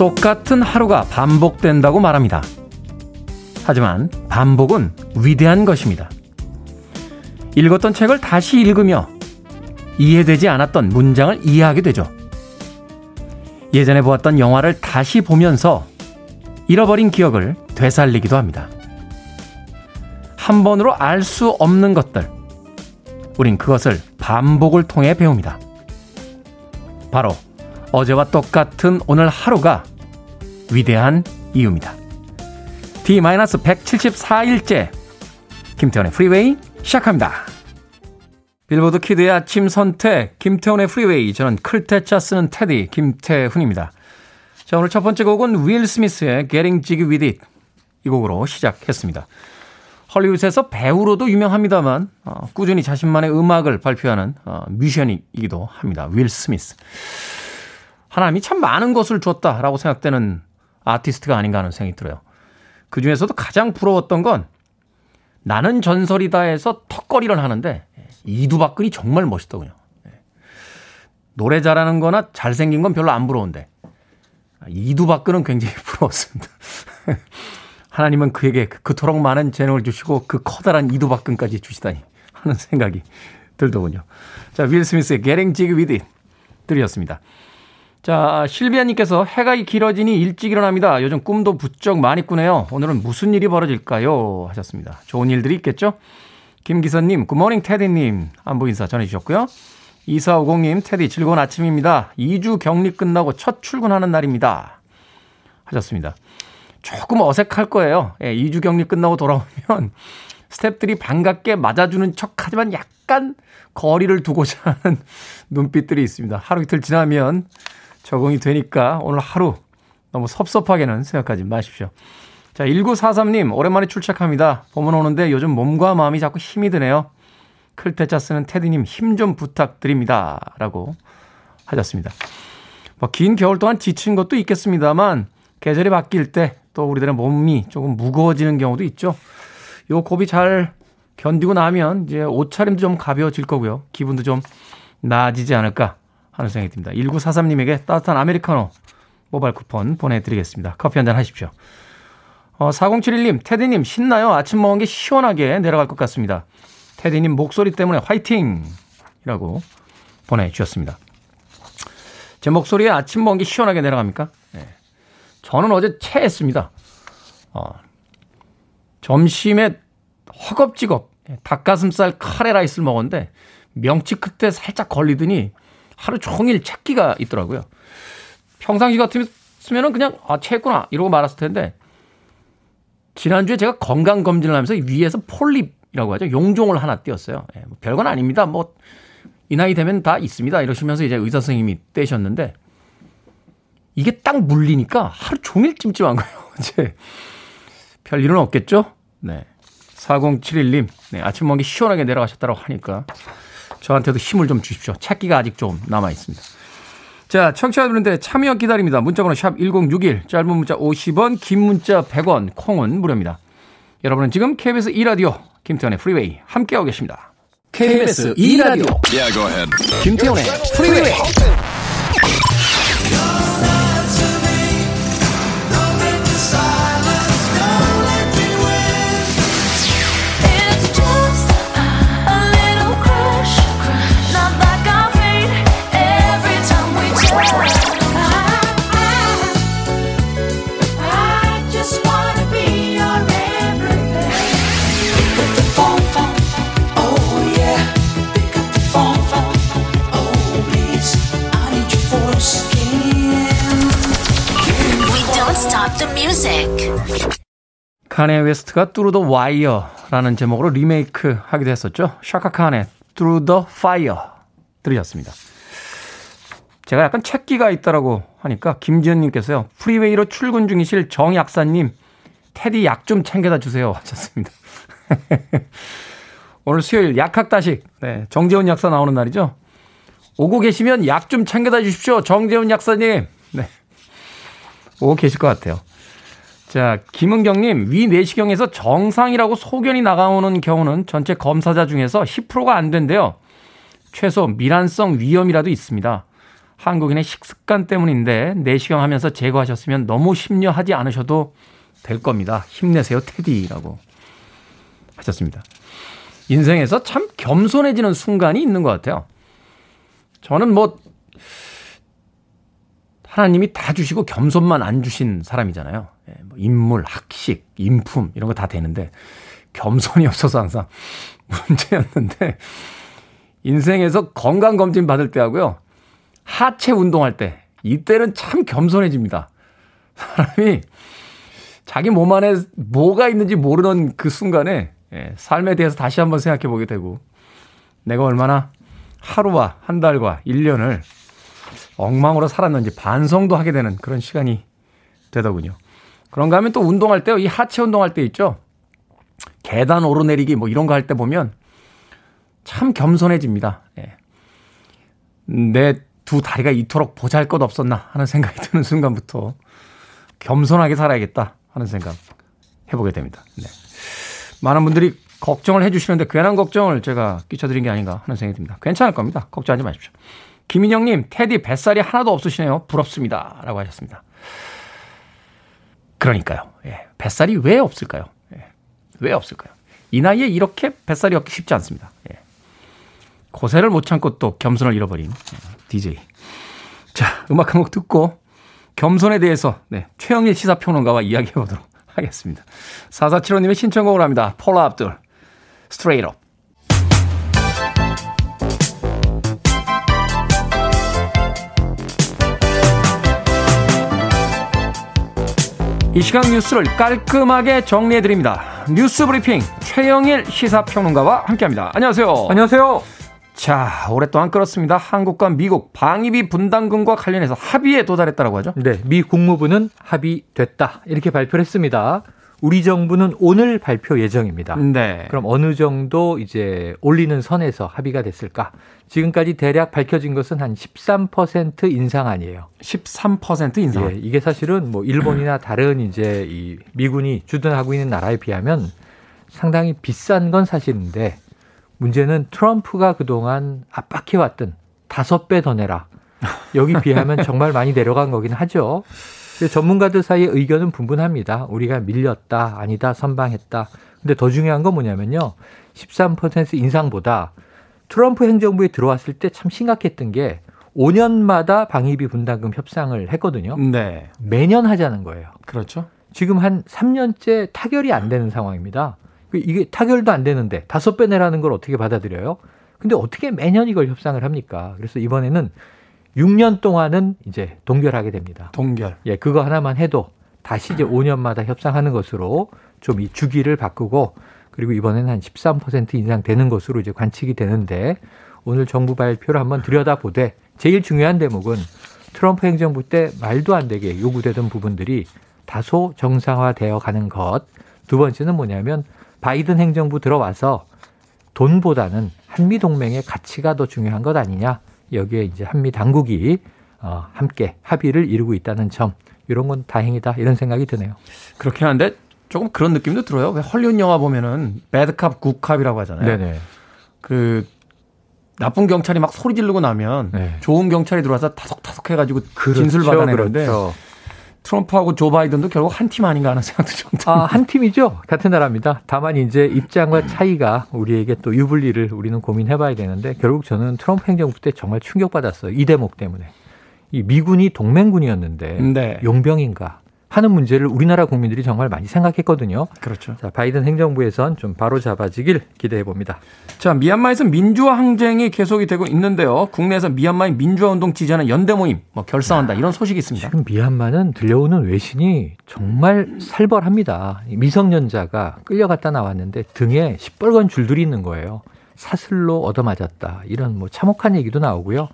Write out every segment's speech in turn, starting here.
똑같은 하루가 반복된다고 말합니다. 하지만 반복은 위대한 것입니다. 읽었던 책을 다시 읽으며 이해되지 않았던 문장을 이해하게 되죠. 예전에 보았던 영화를 다시 보면서 잃어버린 기억을 되살리기도 합니다. 한 번으로 알 수 없는 것들. 우린 그것을 반복을 통해 배웁니다. 바로 어제와 똑같은 오늘 하루가 위대한 이유입니다. D-174일째 김태훈의 프리웨이 시작합니다. 빌보드 kid의 아침 선택 김태훈의 프리웨이 저는 클테차 쓰는 테디 김태훈입니다. 자 오늘 첫 번째 곡은 윌 스미스의 Getting Jiggy With It 이 곡으로 시작했습니다. 헐리우드에서 배우로도 유명합니다만 어, 꾸준히 자신만의 음악을 발표하는 어, 뮤지션이기도 합니다. 윌 스미스. 하나님이 참 많은 것을 줬다라고 생각되는 아티스트가 아닌가 하는 생각이 들어요. 그 중에서도 가장 부러웠던 건 나는 전설이다 해서 턱걸이를 하는데 이두박근이 정말 멋있더군요. 노래 잘하는 거나 잘생긴 건 별로 안 부러운데 이두박근은 굉장히 부러웠습니다. 하나님은 그에게 그토록 많은 재능을 주시고 그 커다란 이두박근까지 주시다니 하는 생각이 들더군요. 자, 윌 스미스의 Getting Jig With It 들이었습니다. 자, 실비아님께서 해가 길어지니 일찍 일어납니다. 요즘 꿈도 부쩍 많이 꾸네요. 오늘은 무슨 일이 벌어질까요? 하셨습니다. 좋은 일들이 있겠죠? 김기선님, 굿모닝 테디님, 안부 인사 전해주셨고요. 2450님, 테디 즐거운 아침입니다. 2주 격리 끝나고 첫 출근하는 날입니다. 하셨습니다. 조금 어색할 거예요. 예, 2주 격리 끝나고 돌아오면 스탭들이 반갑게 맞아주는 척 하지만 약간 거리를 두고자 하는 눈빛들이 있습니다. 하루 이틀 지나면 적응이 되니까 오늘 하루 너무 섭섭하게는 생각하지 마십시오. 자, 1943님, 오랜만에 출첵합니다. 봄은 오는데 요즘 몸과 마음이 자꾸 힘이 드네요. 클테자 쓰는 테디님 힘 좀 부탁드립니다. 라고 하셨습니다. 뭐, 긴 겨울 동안 지친 것도 있겠습니다만, 계절이 바뀔 때 또 우리들의 몸이 조금 무거워지는 경우도 있죠. 요 고비 잘 견디고 나면 이제 옷차림도 좀 가벼워질 거고요. 기분도 좀 나아지지 않을까 하는 생각이 듭니다. 1943님에게 따뜻한 아메리카노 모바일 쿠폰 보내드리겠습니다. 커피 한잔 하십시오. 어, 4071님, 테디님, 신나요? 아침 먹은 게 시원하게 내려갈 것 같습니다. 테디님 목소리 때문에 화이팅! 이라고 보내주셨습니다. 제 목소리에 아침 먹은 게 시원하게 내려갑니까? 네. 저는 어제 체했습니다. 어, 점심에 허겁지겁 닭가슴살 카레 라이스를 먹었는데 명치 끝에 살짝 걸리더니 하루 종일 책기가 있더라고요. 평상시 같으면 그냥 아 체했구나 이러고 말았을 텐데 지난주에 제가 건강 검진을 하면서 위에서 폴립이라고 하죠. 용종을 하나 띄었어요. 예, 뭐 별건 아닙니다. 뭐 이 나이 되면 다 있습니다. 이러시면서 이제 의사 선생님이 떼셨는데 이게 딱 물리니까 하루 종일 찜찜한 거예요. 이제 별 일은 없겠죠? 네. 4071님, 네, 아침 먹기 시원하게 내려가셨다고 하니까 저한테도 힘을 좀 주십시오. 찾기가 아직 좀 남아 있습니다. 자, 청취자분들한테 참여 기다립니다. 문자번호 샵 1061, 짧은 문자 50원, 긴 문자 100원, 콩은 무료입니다. 여러분은 지금 KBS 2라디오 김태현의 프리웨이 함께하고 계십니다. KBS 2라디오 yeah, 김태현의 프리웨이 카니예 웨스트가 Through the Wire라는 제목으로 리메이크 하기도 했었죠. 샤카 칸의 Through the Fire 들으셨습니다. 제가 약간 체기가 있다라고 하니까 김지현님께서요. 프리웨이로 출근 중이실 정 약사님 테디 약 좀 챙겨다 주세요 하셨습니다. 오늘 수요일 약학다식 네, 정재훈 약사 나오는 날이죠. 오고 계시면 약 좀 챙겨다 주십시오. 정재훈 약사님. 네. 오고 계실 것 같아요. 자, 김은경님, 위 내시경에서 정상이라고 소견이 나가오는 경우는 전체 검사자 중에서 10%가 안 된대요. 최소 미란성 위험이라도 있습니다. 한국인의 식습관 때문인데 내시경 하면서 제거하셨으면 너무 심려하지 않으셔도 될 겁니다. 힘내세요, 테디라고 하셨습니다. 인생에서 참 겸손해지는 순간이 있는 것 같아요. 저는 뭐 하나님이 다 주시고 겸손만 안 주신 사람이잖아요. 예, 뭐 인물, 학식, 인품 이런 거 다 되는데 겸손이 없어서 항상 문제였는데 인생에서 건강 검진 받을 때 하고요. 하체 운동할 때 이때는 참 겸손해집니다. 사람이 자기 몸 안에 뭐가 있는지 모르는 그 순간에 예, 삶에 대해서 다시 한번 생각해 보게 되고 내가 얼마나 하루와 한 달과 1년을 엉망으로 살았는지 반성도 하게 되는 그런 시간이 되더군요. 그런가 하면 또 운동할 때, 이 하체 운동할 때 있죠. 계단 오르내리기 뭐 이런 거 할 때 보면 참 겸손해집니다. 예. 내두 다리가 이토록 보잘 것 없었나 하는 생각이 드는 순간부터 겸손하게 살아야겠다 하는 생각 해보게 됩니다. 네. 많은 분들이 걱정을 해주시는데 괜한 걱정을 제가 끼쳐드린 게 아닌가 하는 생각이 듭니다. 괜찮을 겁니다. 걱정하지 마십시오. 김인영님, 테디 뱃살이 하나도 없으시네요. 부럽습니다. 라고 하셨습니다. 그러니까요. 예. 뱃살이 왜 없을까요? 예. 왜 없을까요? 이 나이에 이렇게 뱃살이 없기 쉽지 않습니다. 예. 고세를 못 참고 또 겸손을 잃어버린 DJ. 자, 음악 한 곡 듣고 겸손에 대해서 네, 최영일 시사평론가와 이야기해 보도록 하겠습니다. 4475님의 신청곡으로 합니다. 폴라 압둘, Straight Up. 이 시간 뉴스를 깔끔하게 정리해 드립니다. 뉴스 브리핑 최영일 시사평론가와 함께합니다. 안녕하세요. 안녕하세요. 자, 오랫동안 끌었습니다. 한국과 미국 방위비 분담금과 관련해서 합의에 도달했다고 하죠. 네, 미 국무부는 합의됐다 이렇게 발표를 했습니다. 우리 정부는 오늘 발표 예정입니다. 네. 그럼 어느 정도 이제 올리는 선에서 합의가 됐을까? 지금까지 대략 밝혀진 것은 한 13% 인상아니에요. 13% 인상. 예, 이게 사실은 뭐 일본이나 다른 이제 이 미군이 주둔하고 있는 나라에 비하면 상당히 비싼 건 사실인데 문제는 트럼프가 그동안 압박해왔던 다섯 배 더 내라. 여기 비하면 정말 많이 내려간 거긴 하죠. 전문가들 사이의 의견은 분분합니다. 우리가 밀렸다, 아니다, 선방했다. 근데 더 중요한 건 뭐냐면요. 13% 인상보다 트럼프 행정부에 들어왔을 때 참 심각했던 게 5년마다 방위비 분담금 협상을 했거든요. 네. 매년 하자는 거예요. 그렇죠. 지금 한 3년째 타결이 안 되는 상황입니다. 그 이게 타결도 안 되는데 다섯 배 내라는 걸 어떻게 받아들여요? 근데 어떻게 매년 이걸 협상을 합니까? 그래서 이번에는 6년 동안은 이제 동결하게 됩니다. 동결. 예, 그거 하나만 해도 다시 이제 5년마다 협상하는 것으로 좀 이 주기를 바꾸고 그리고 이번에는 한 13% 인상 되는 것으로 이제 관측이 되는데 오늘 정부 발표를 한번 들여다보되 제일 중요한 대목은 트럼프 행정부 때 말도 안 되게 요구되던 부분들이 다소 정상화되어 가는 것. 두 번째는 뭐냐면 바이든 행정부 들어와서 돈보다는 한미 동맹의 가치가 더 중요한 것 아니냐. 여기에 이제 한미 당국이 어, 함께 합의를 이루고 있다는 점 이런 건 다행이다 이런 생각이 드네요. 그렇긴 한데 조금 그런 느낌도 들어요. 왜 헐리우드 영화 보면은 배드캅 굿캅이라고 하잖아요. 네네. 그 나쁜 경찰이 막 소리 지르고 나면 네. 좋은 경찰이 들어와서 타석타석 해가지고 그렇죠, 진술 받아내는데 그렇죠. 트럼프하고 조 바이든도 결국 한 팀 아닌가 하는 생각도 좀 듭니다. 아, 한 팀이죠. 같은 나라입니다. 다만 이제 입장과 차이가 우리에게 또 유불리를 우리는 고민해 봐야 되는데 결국 저는 트럼프 행정부 때 정말 충격받았어요. 이 대목 때문에. 이 미군이 동맹군이었는데 네. 용병인가 하는 문제를 우리나라 국민들이 정말 많이 생각했거든요. 그렇죠. 자, 바이든 행정부에선 좀 바로 잡아지길 기대해 봅니다. 자, 미얀마에서 민주화 항쟁이 계속이 되고 있는데요. 국내에서 미얀마의 민주화 운동 지지하는 연대 모임 뭐 결성한다 이런 소식이 있습니다. 지금 미얀마는 들려오는 외신이 정말 살벌합니다. 미성년자가 끌려갔다 나왔는데 등에 시뻘건 줄들이 있는 거예요. 사슬로 얻어맞았다. 이런 뭐 참혹한 얘기도 나오고요.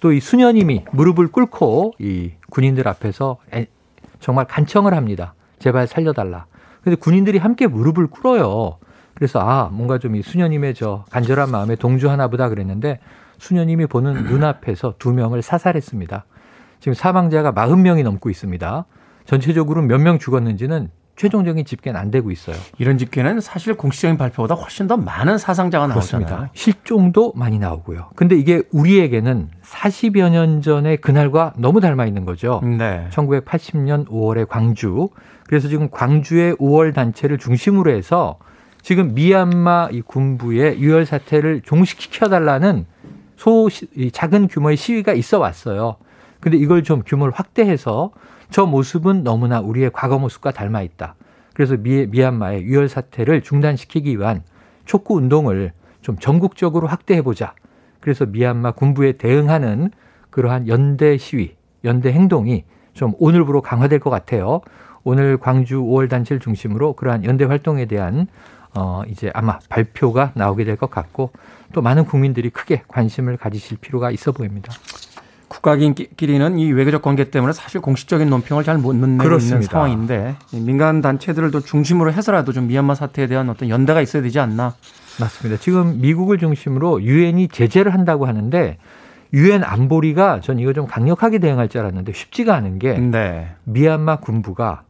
또 이 수녀님이 무릎을 꿇고 이 군인들 앞에서 정말 간청을 합니다. 제발 살려달라. 근데 군인들이 함께 무릎을 꿇어요. 그래서 아 뭔가 좀 이 수녀님의 저 간절한 마음에 동조하나 보다 그랬는데 수녀님이 보는 눈앞에서 두 명을 사살했습니다. 지금 사망자가 40명이 넘고 있습니다. 전체적으로 몇 명 죽었는지는 최종적인 집계는 안 되고 있어요. 이런 집계는 사실 공식적인 발표보다 훨씬 더 많은 사상자가. 그렇습니다. 실종도 많이 나오고요. 근데 이게 우리에게는 40여 년 전의 그날과 너무 닮아 있는 거죠. 네. 1980년 5월에 광주. 그래서 지금 광주의 5월 단체를 중심으로 해서 지금 미얀마 이 군부의 유혈 사태를 종식시켜 달라는 소 작은 규모의 시위가 있어 왔어요. 근데 이걸 좀 규모를 확대해서 저 모습은 너무나 우리의 과거 모습과 닮아 있다. 그래서 미, 미얀마의 유혈 사태를 중단시키기 위한 촉구 운동을 좀 전국적으로 확대해 보자. 그래서 미얀마 군부에 대응하는 그러한 연대 시위, 연대 행동이 좀 오늘부로 강화될 것 같아요. 오늘 광주 5월 단체를 중심으로 그러한 연대 활동에 대한 어 이제 아마 발표가 나오게 될 것 같고 또 많은 국민들이 크게 관심을 가지실 필요가 있어 보입니다. 국가끼리는 이 외교적 관계 때문에 사실 공식적인 논평을 잘 못 내고 있는 상황인데 민간 단체들도 중심으로 해서라도 좀 미얀마 사태에 대한 어떤 연대가 있어야 되지 않나. 맞습니다. 지금 미국을 중심으로 유엔이 제재를 한다고 하는데 유엔 안보리가 전 이거 좀 강력하게 대응할 줄 알았는데 쉽지가 않은 게 네. 미얀마 군부가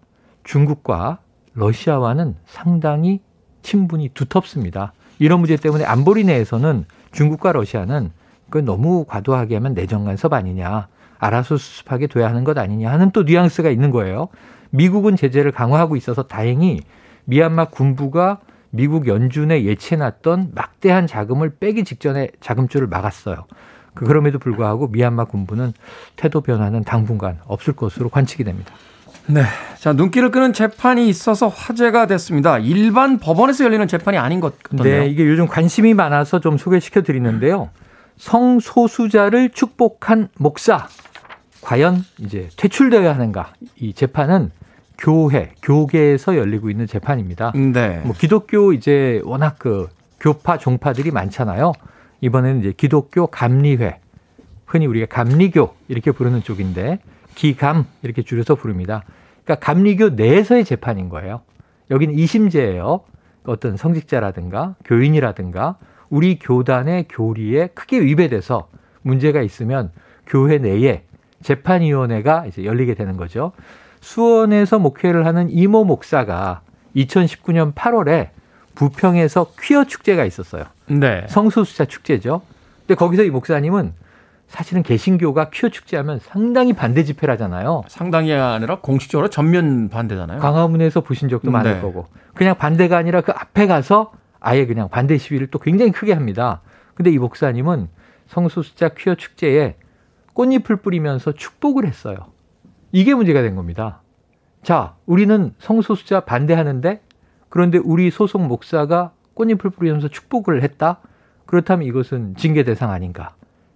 중국과 러시아와는 상당히 친분이 두텁습니다. 이런 문제 때문에 안보리 내에서는 중국과 러시아는 그 너무 과도하게 하면 내정 간섭 아니냐. 알아서 수습하게 돼야 하는 것 아니냐 하는 또 뉘앙스가 있는 거예요. 미국은 제재를 강화하고 있어서 다행히 미얀마 군부가 미국 연준에 예치해놨던 막대한 자금을 빼기 직전에 자금줄을 막았어요. 그 그럼에도 불구하고 미얀마 군부는 태도 변화는 당분간 없을 것으로 관측이 됩니다. 네. 자, 눈길을 끄는 재판이 있어서 화제가 됐습니다. 일반 법원에서 열리는 재판이 아닌 것 같던데요. 네, 이게 요즘 관심이 많아서 좀 소개시켜 드리는데요. 성소수자를 축복한 목사 과연 이제 퇴출되어야 하는가? 이 재판은 교회, 교계에서 열리고 있는 재판입니다. 네. 뭐 기독교 이제 워낙 그 교파 종파들이 많잖아요. 이번에는 이제 기독교 감리회, 흔히 우리가 감리교 이렇게 부르는 쪽인데 기감 이렇게 줄여서 부릅니다. 그러니까 감리교 내에서의 재판인 거예요. 여기는 이심제예요. 어떤 성직자라든가 교인이라든가 우리 교단의 교리에 크게 위배돼서 문제가 있으면 교회 내에 재판위원회가 이제 열리게 되는 거죠. 수원에서 목회를 하는 이모 목사가 2019년 8월에 부평에서 퀴어 축제가 있었어요. 네. 성소수자 축제죠. 근데 거기서 이 목사님은 사실은 개신교가 퀴어 축제하면 상당히 반대 집회를 하잖아요. 상당히 아니라 공식적으로 전면 반대잖아요. 광화문에서 보신 적도 많을 네. 거고. 그냥 반대가 아니라 그 앞에 가서 아예 그냥 반대 시위를 또 굉장히 크게 합니다. 근데 이 목사님은 성소수자 퀴어 축제에 꽃잎을 뿌리면서 축복을 했어요. 이게 문제가 된 겁니다. 자, 우리는 성소수자 반대하는데 그런데 우리 소속 목사가 꽃잎을 뿌리면서 축복을 했다? 그렇다면 이것은 징계 대상 아닌가?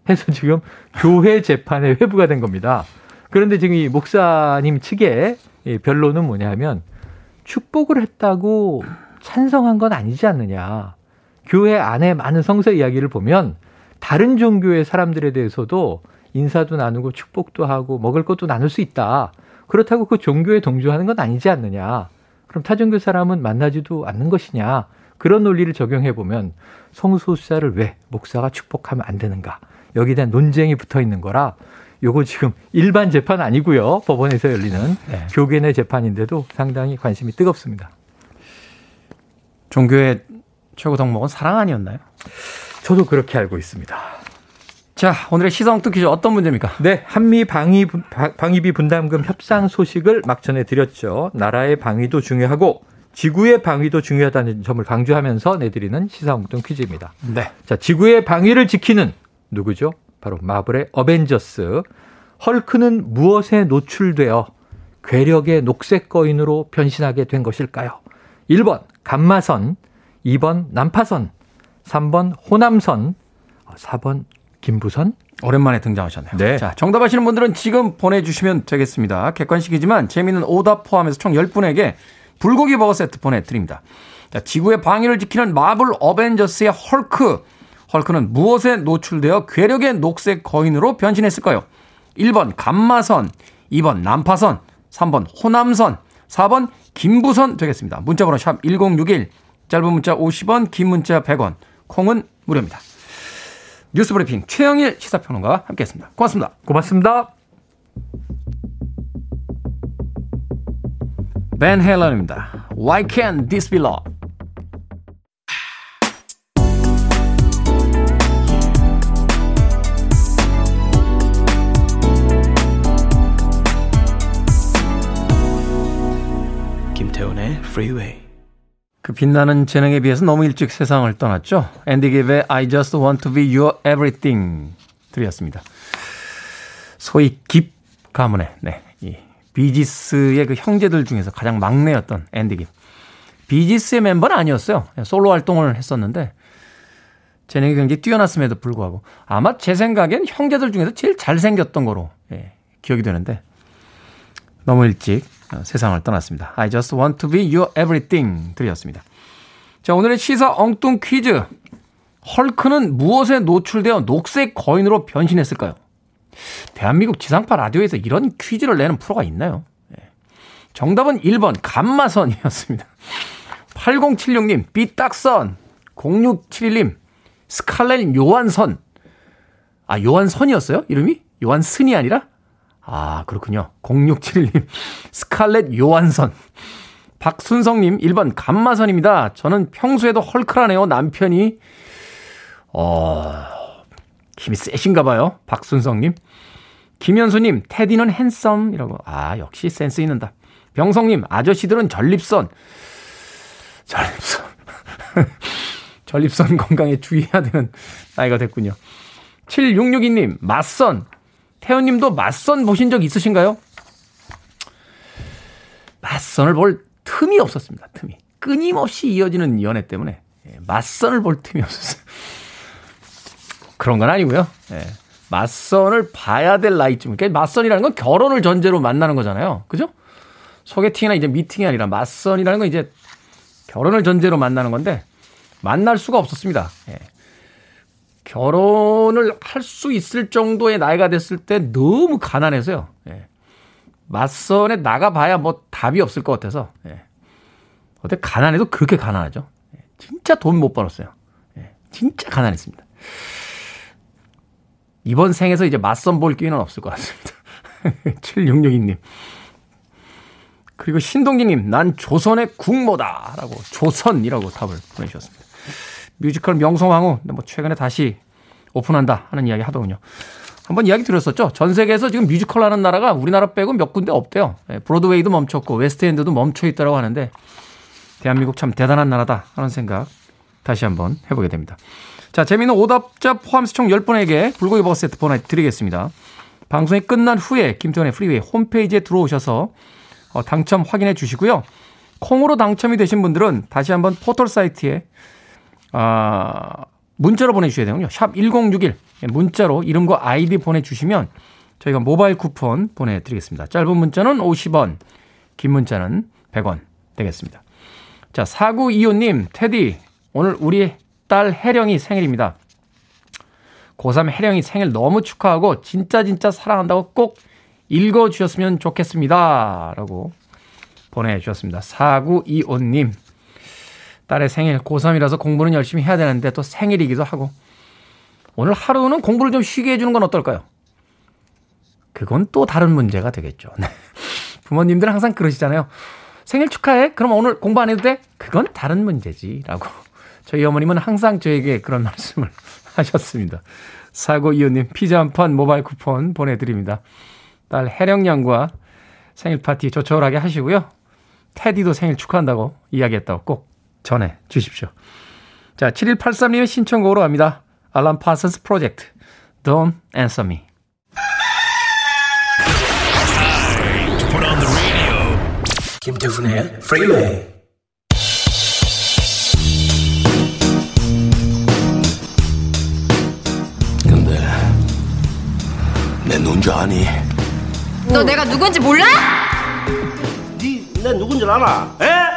해서 지금 교회 재판에 회부가 된 겁니다. 그런데 지금 이 목사님 측의 변론은 뭐냐면 축복을 했다고 찬성한 건 아니지 않느냐. 교회 안에 많은 성서 이야기를 보면 다른 종교의 사람들에 대해서도 인사도 나누고 축복도 하고 먹을 것도 나눌 수 있다. 그렇다고 그 종교에 동조하는 건 아니지 않느냐. 그럼 타종교 사람은 만나지도 않는 것이냐. 그런 논리를 적용해 보면 성소수자를 왜 목사가 축복하면 안 되는가. 여기에 대한 논쟁이 붙어 있는 거라 요거 지금 일반 재판 아니고요. 법원에서 열리는 네. 교계 내 재판인데도 상당히 관심이 뜨겁습니다. 종교의 최고 덕목은 사랑 아니었나요? 저도 그렇게 알고 있습니다. 자, 오늘의 시성특 퀴즈 어떤 문제입니까? 네, 한미 방위, 방위비 분담금 협상 소식을 막 전해드렸죠. 나라의 방위도 중요하고 지구의 방위도 중요하다는 점을 강조하면서 내드리는 시사홍뚱 퀴즈입니다. 네. 자, 지구의 방위를 지키는 누구죠? 바로 마블의 어벤져스. 헐크는 무엇에 노출되어 괴력의 녹색 거인으로 변신하게 된 것일까요? 1번 감마선, 2번 난파선, 3번 호남선, 4번 김부선? 오랜만에 등장하셨네요. 네. 자, 정답 아시는 분들은 지금 보내주시면 되겠습니다. 객관식이지만 재미있는 오답 포함해서 총 10분에게 불고기 버거 세트 보내드립니다. 자, 지구의 방위를 지키는 마블 어벤져스의 헐크. 헐크는 무엇에 노출되어 괴력의 녹색 거인으로 변신했을까요? 1번 감마선, 2번 난파선, 3번 호남선, 4번 김부선 되겠습니다. 문자번호 샵 1061, 짧은 문자 50원, 긴 문자 100원, 콩은 무료입니다. 뉴스 브리핑 최영일 시사평론가와 함께했습니다. 고맙습니다. 고맙습니다. 벤 헬런입니다. Why can't this be love? 김태훈의 Freeway. 그 빛나는 재능에 비해서 너무 일찍 세상을 떠났죠. 앤디 깁의 I just want to be your everything 들이었습니다. 소위 깁 가문의 네, 이 비지스의 그 형제들 중에서 가장 막내였던 앤디 깁. 비지스의 멤버는 아니었어요. 솔로 활동을 했었는데 재능이 굉장히 뛰어났음에도 불구하고 아마 제 생각엔 형제들 중에서 제일 잘생겼던 거로 예, 기억이 되는데 너무 일찍 세상을 떠났습니다. I just want to be your everything 들이었습니다. 자, 오늘의 시사 엉뚱 퀴즈. 헐크는 무엇에 노출되어 녹색 거인으로 변신했을까요? 대한민국 지상파 라디오에서 이런 퀴즈를 내는 프로가 있나요? 예. 정답은 1번 감마선이었습니다. 8076님 삐딱선 0671님 스칼렛 요한선 아 요한선이었어요? 이름이? 요한슨이 아니라? 아 그렇군요. 0671님 스칼렛 요한선 박순성님 1번 감마선입니다. 저는 평소에도 헐크라네요. 남편이 어 힘이 세신가 봐요. 박순성님 김현수님, 테디는 핸섬 이라고. 아, 역시 센스 있는다. 병성님, 아저씨들은 전립선. 전립선. 전립선 건강에 주의해야 되는 나이가 됐군요. 7662님, 맞선. 태연님도 맞선 보신 적 있으신가요? 맞선을 볼 틈이 없었습니다. 틈이. 끊임없이 이어지는 연애 때문에 예, 맞선을 볼 틈이 없었어요. 그런 건 아니고요. 예. 맞선을 봐야 될 나이쯤. 그러니까 맞선이라는 건 결혼을 전제로 만나는 거잖아요. 그죠? 소개팅이나 이제 미팅이 아니라 맞선이라는 건 이제 결혼을 전제로 만나는 건데 만날 수가 없었습니다. 예. 결혼을 할 수 있을 정도의 나이가 됐을 때 너무 가난해서요. 예. 맞선에 나가봐야 뭐 답이 없을 것 같아서. 예. 어때 가난해도 그렇게 가난하죠. 예. 진짜 돈 못 벌었어요. 예. 진짜 가난했습니다. 이번 생에서 이제 맞선 볼 기회는 없을 것 같습니다. 7662님. 그리고 신동기님, 난 조선의 국모다. 라고, 조선이라고 답을 보내주셨습니다. 뮤지컬 명성황후, 뭐 최근에 다시 오픈한다 하는 이야기 하더군요. 한번 이야기 들었었죠. 전 세계에서 지금 뮤지컬 하는 나라가 우리나라 빼고 몇 군데 없대요. 예, 브로드웨이도 멈췄고, 웨스트엔드도 멈춰 있다고 하는데, 대한민국 참 대단한 나라다 하는 생각 다시 한번 해보게 됩니다. 자, 재미있는 오답자 포함해서 총 10분에게 불고기 버거 세트 보내드리겠습니다. 방송이 끝난 후에 김태훈의 프리웨이 홈페이지에 들어오셔서 어, 당첨 확인해 주시고요. 콩으로 당첨이 되신 분들은 다시 한번 포털 사이트에 아, 문자로 보내주셔야 되군요. 샵 1061 문자로 이름과 아이디 보내주시면 저희가 모바일 쿠폰 보내드리겠습니다. 짧은 문자는 50원, 긴 문자는 100원 되겠습니다. 자, 4925님, 테디, 오늘 우리 딸 혜령이 생일입니다. 고3 혜령이 생일 너무 축하하고 진짜 진짜 사랑한다고 꼭 읽어주셨으면 좋겠습니다. 라고 보내주셨습니다. 4925님. 딸의 생일 고3이라서 공부는 열심히 해야 되는데 또 생일이기도 하고 오늘 하루는 공부를 좀 쉬게 해주는 건 어떨까요? 그건 또 다른 문제가 되겠죠. 네. 부모님들은 항상 그러시잖아요. 생일 축하해? 그럼 오늘 공부 안 해도 돼? 그건 다른 문제지. 라고. 저희 어머님은 항상 저에게 그런 말씀을 하셨습니다. 사고 이호님 피자 한 판 모바일 쿠폰 보내드립니다. 딸 혜령양과 생일 파티 조촐하게 하시고요. 테디도 생일 축하한다고 이야기했다고 꼭 전해 주십시오. 자, 7183님의 신청곡으로 갑니다. 알람 파슨스 프로젝트 Don't Answer Me. 김태훈의 Freeway. 근데 내 누군지 아니? 너 내가 누군지 몰라? 니내 누군지 알아? 에?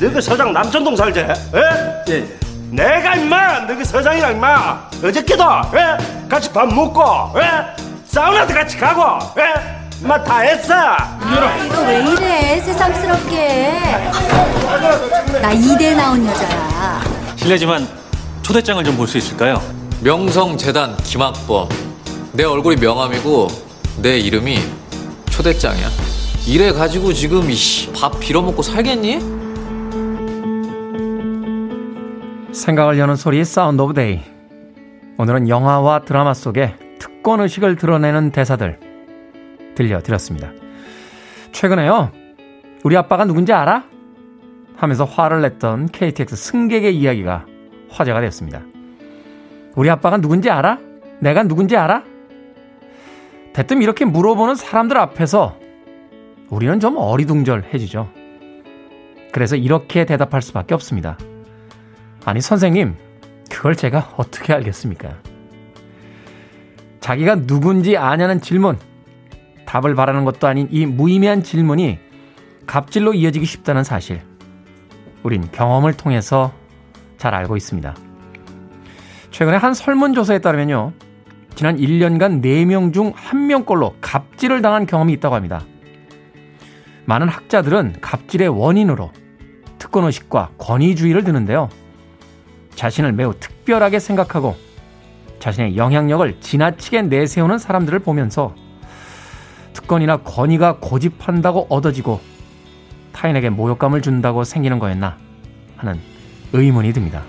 너그 서장 남천동 살지? 에? 예. 내가 임마 너그 서장이랑 임마 어저께도 에? 같이 밥 먹고 에? 사우나도 같이 가고 에? 임마 다 했어 너왜 이래 새삼스럽게 나 이대 나온 여자야 실례지만 초대장을 좀 볼 수 있을까요? 명성재단 김학범 내 얼굴이 명함이고 내 이름이 초대장이야 이래 가지고 지금 이씨 밥 빌어먹고 살겠니? 생각을 여는 소리 Sound of Day. 오늘은 영화와 드라마 속에 특권 의식을 드러내는 대사들 들려드렸습니다. 최근에요. 우리 아빠가 누군지 알아? 하면서 화를 냈던 KTX 승객의 이야기가 화제가 됐습니다. 우리 아빠가 누군지 알아? 내가 누군지 알아? 대뜸 이렇게 물어보는 사람들 앞에서 우리는 좀 어리둥절해지죠. 그래서 이렇게 대답할 수밖에 없습니다. 아니, 선생님, 그걸 제가 어떻게 알겠습니까? 자기가 누군지 아냐는 질문, 답을 바라는 것도 아닌 이 무의미한 질문이 갑질로 이어지기 쉽다는 사실. 우린 경험을 통해서 잘 알고 있습니다. 최근에 한 설문조사에 따르면요. 지난 1년간 4명 중 1명꼴로 갑질을 당한 경험이 있다고 합니다. 많은 학자들은 갑질의 원인으로 특권의식과 권위주의를 드는데요. 자신을 매우 특별하게 생각하고 자신의 영향력을 지나치게 내세우는 사람들을 보면서 특권이나 권위가 고집한다고 얻어지고 타인에게 모욕감을 준다고 생기는 거였나 하는 의문이 듭니다.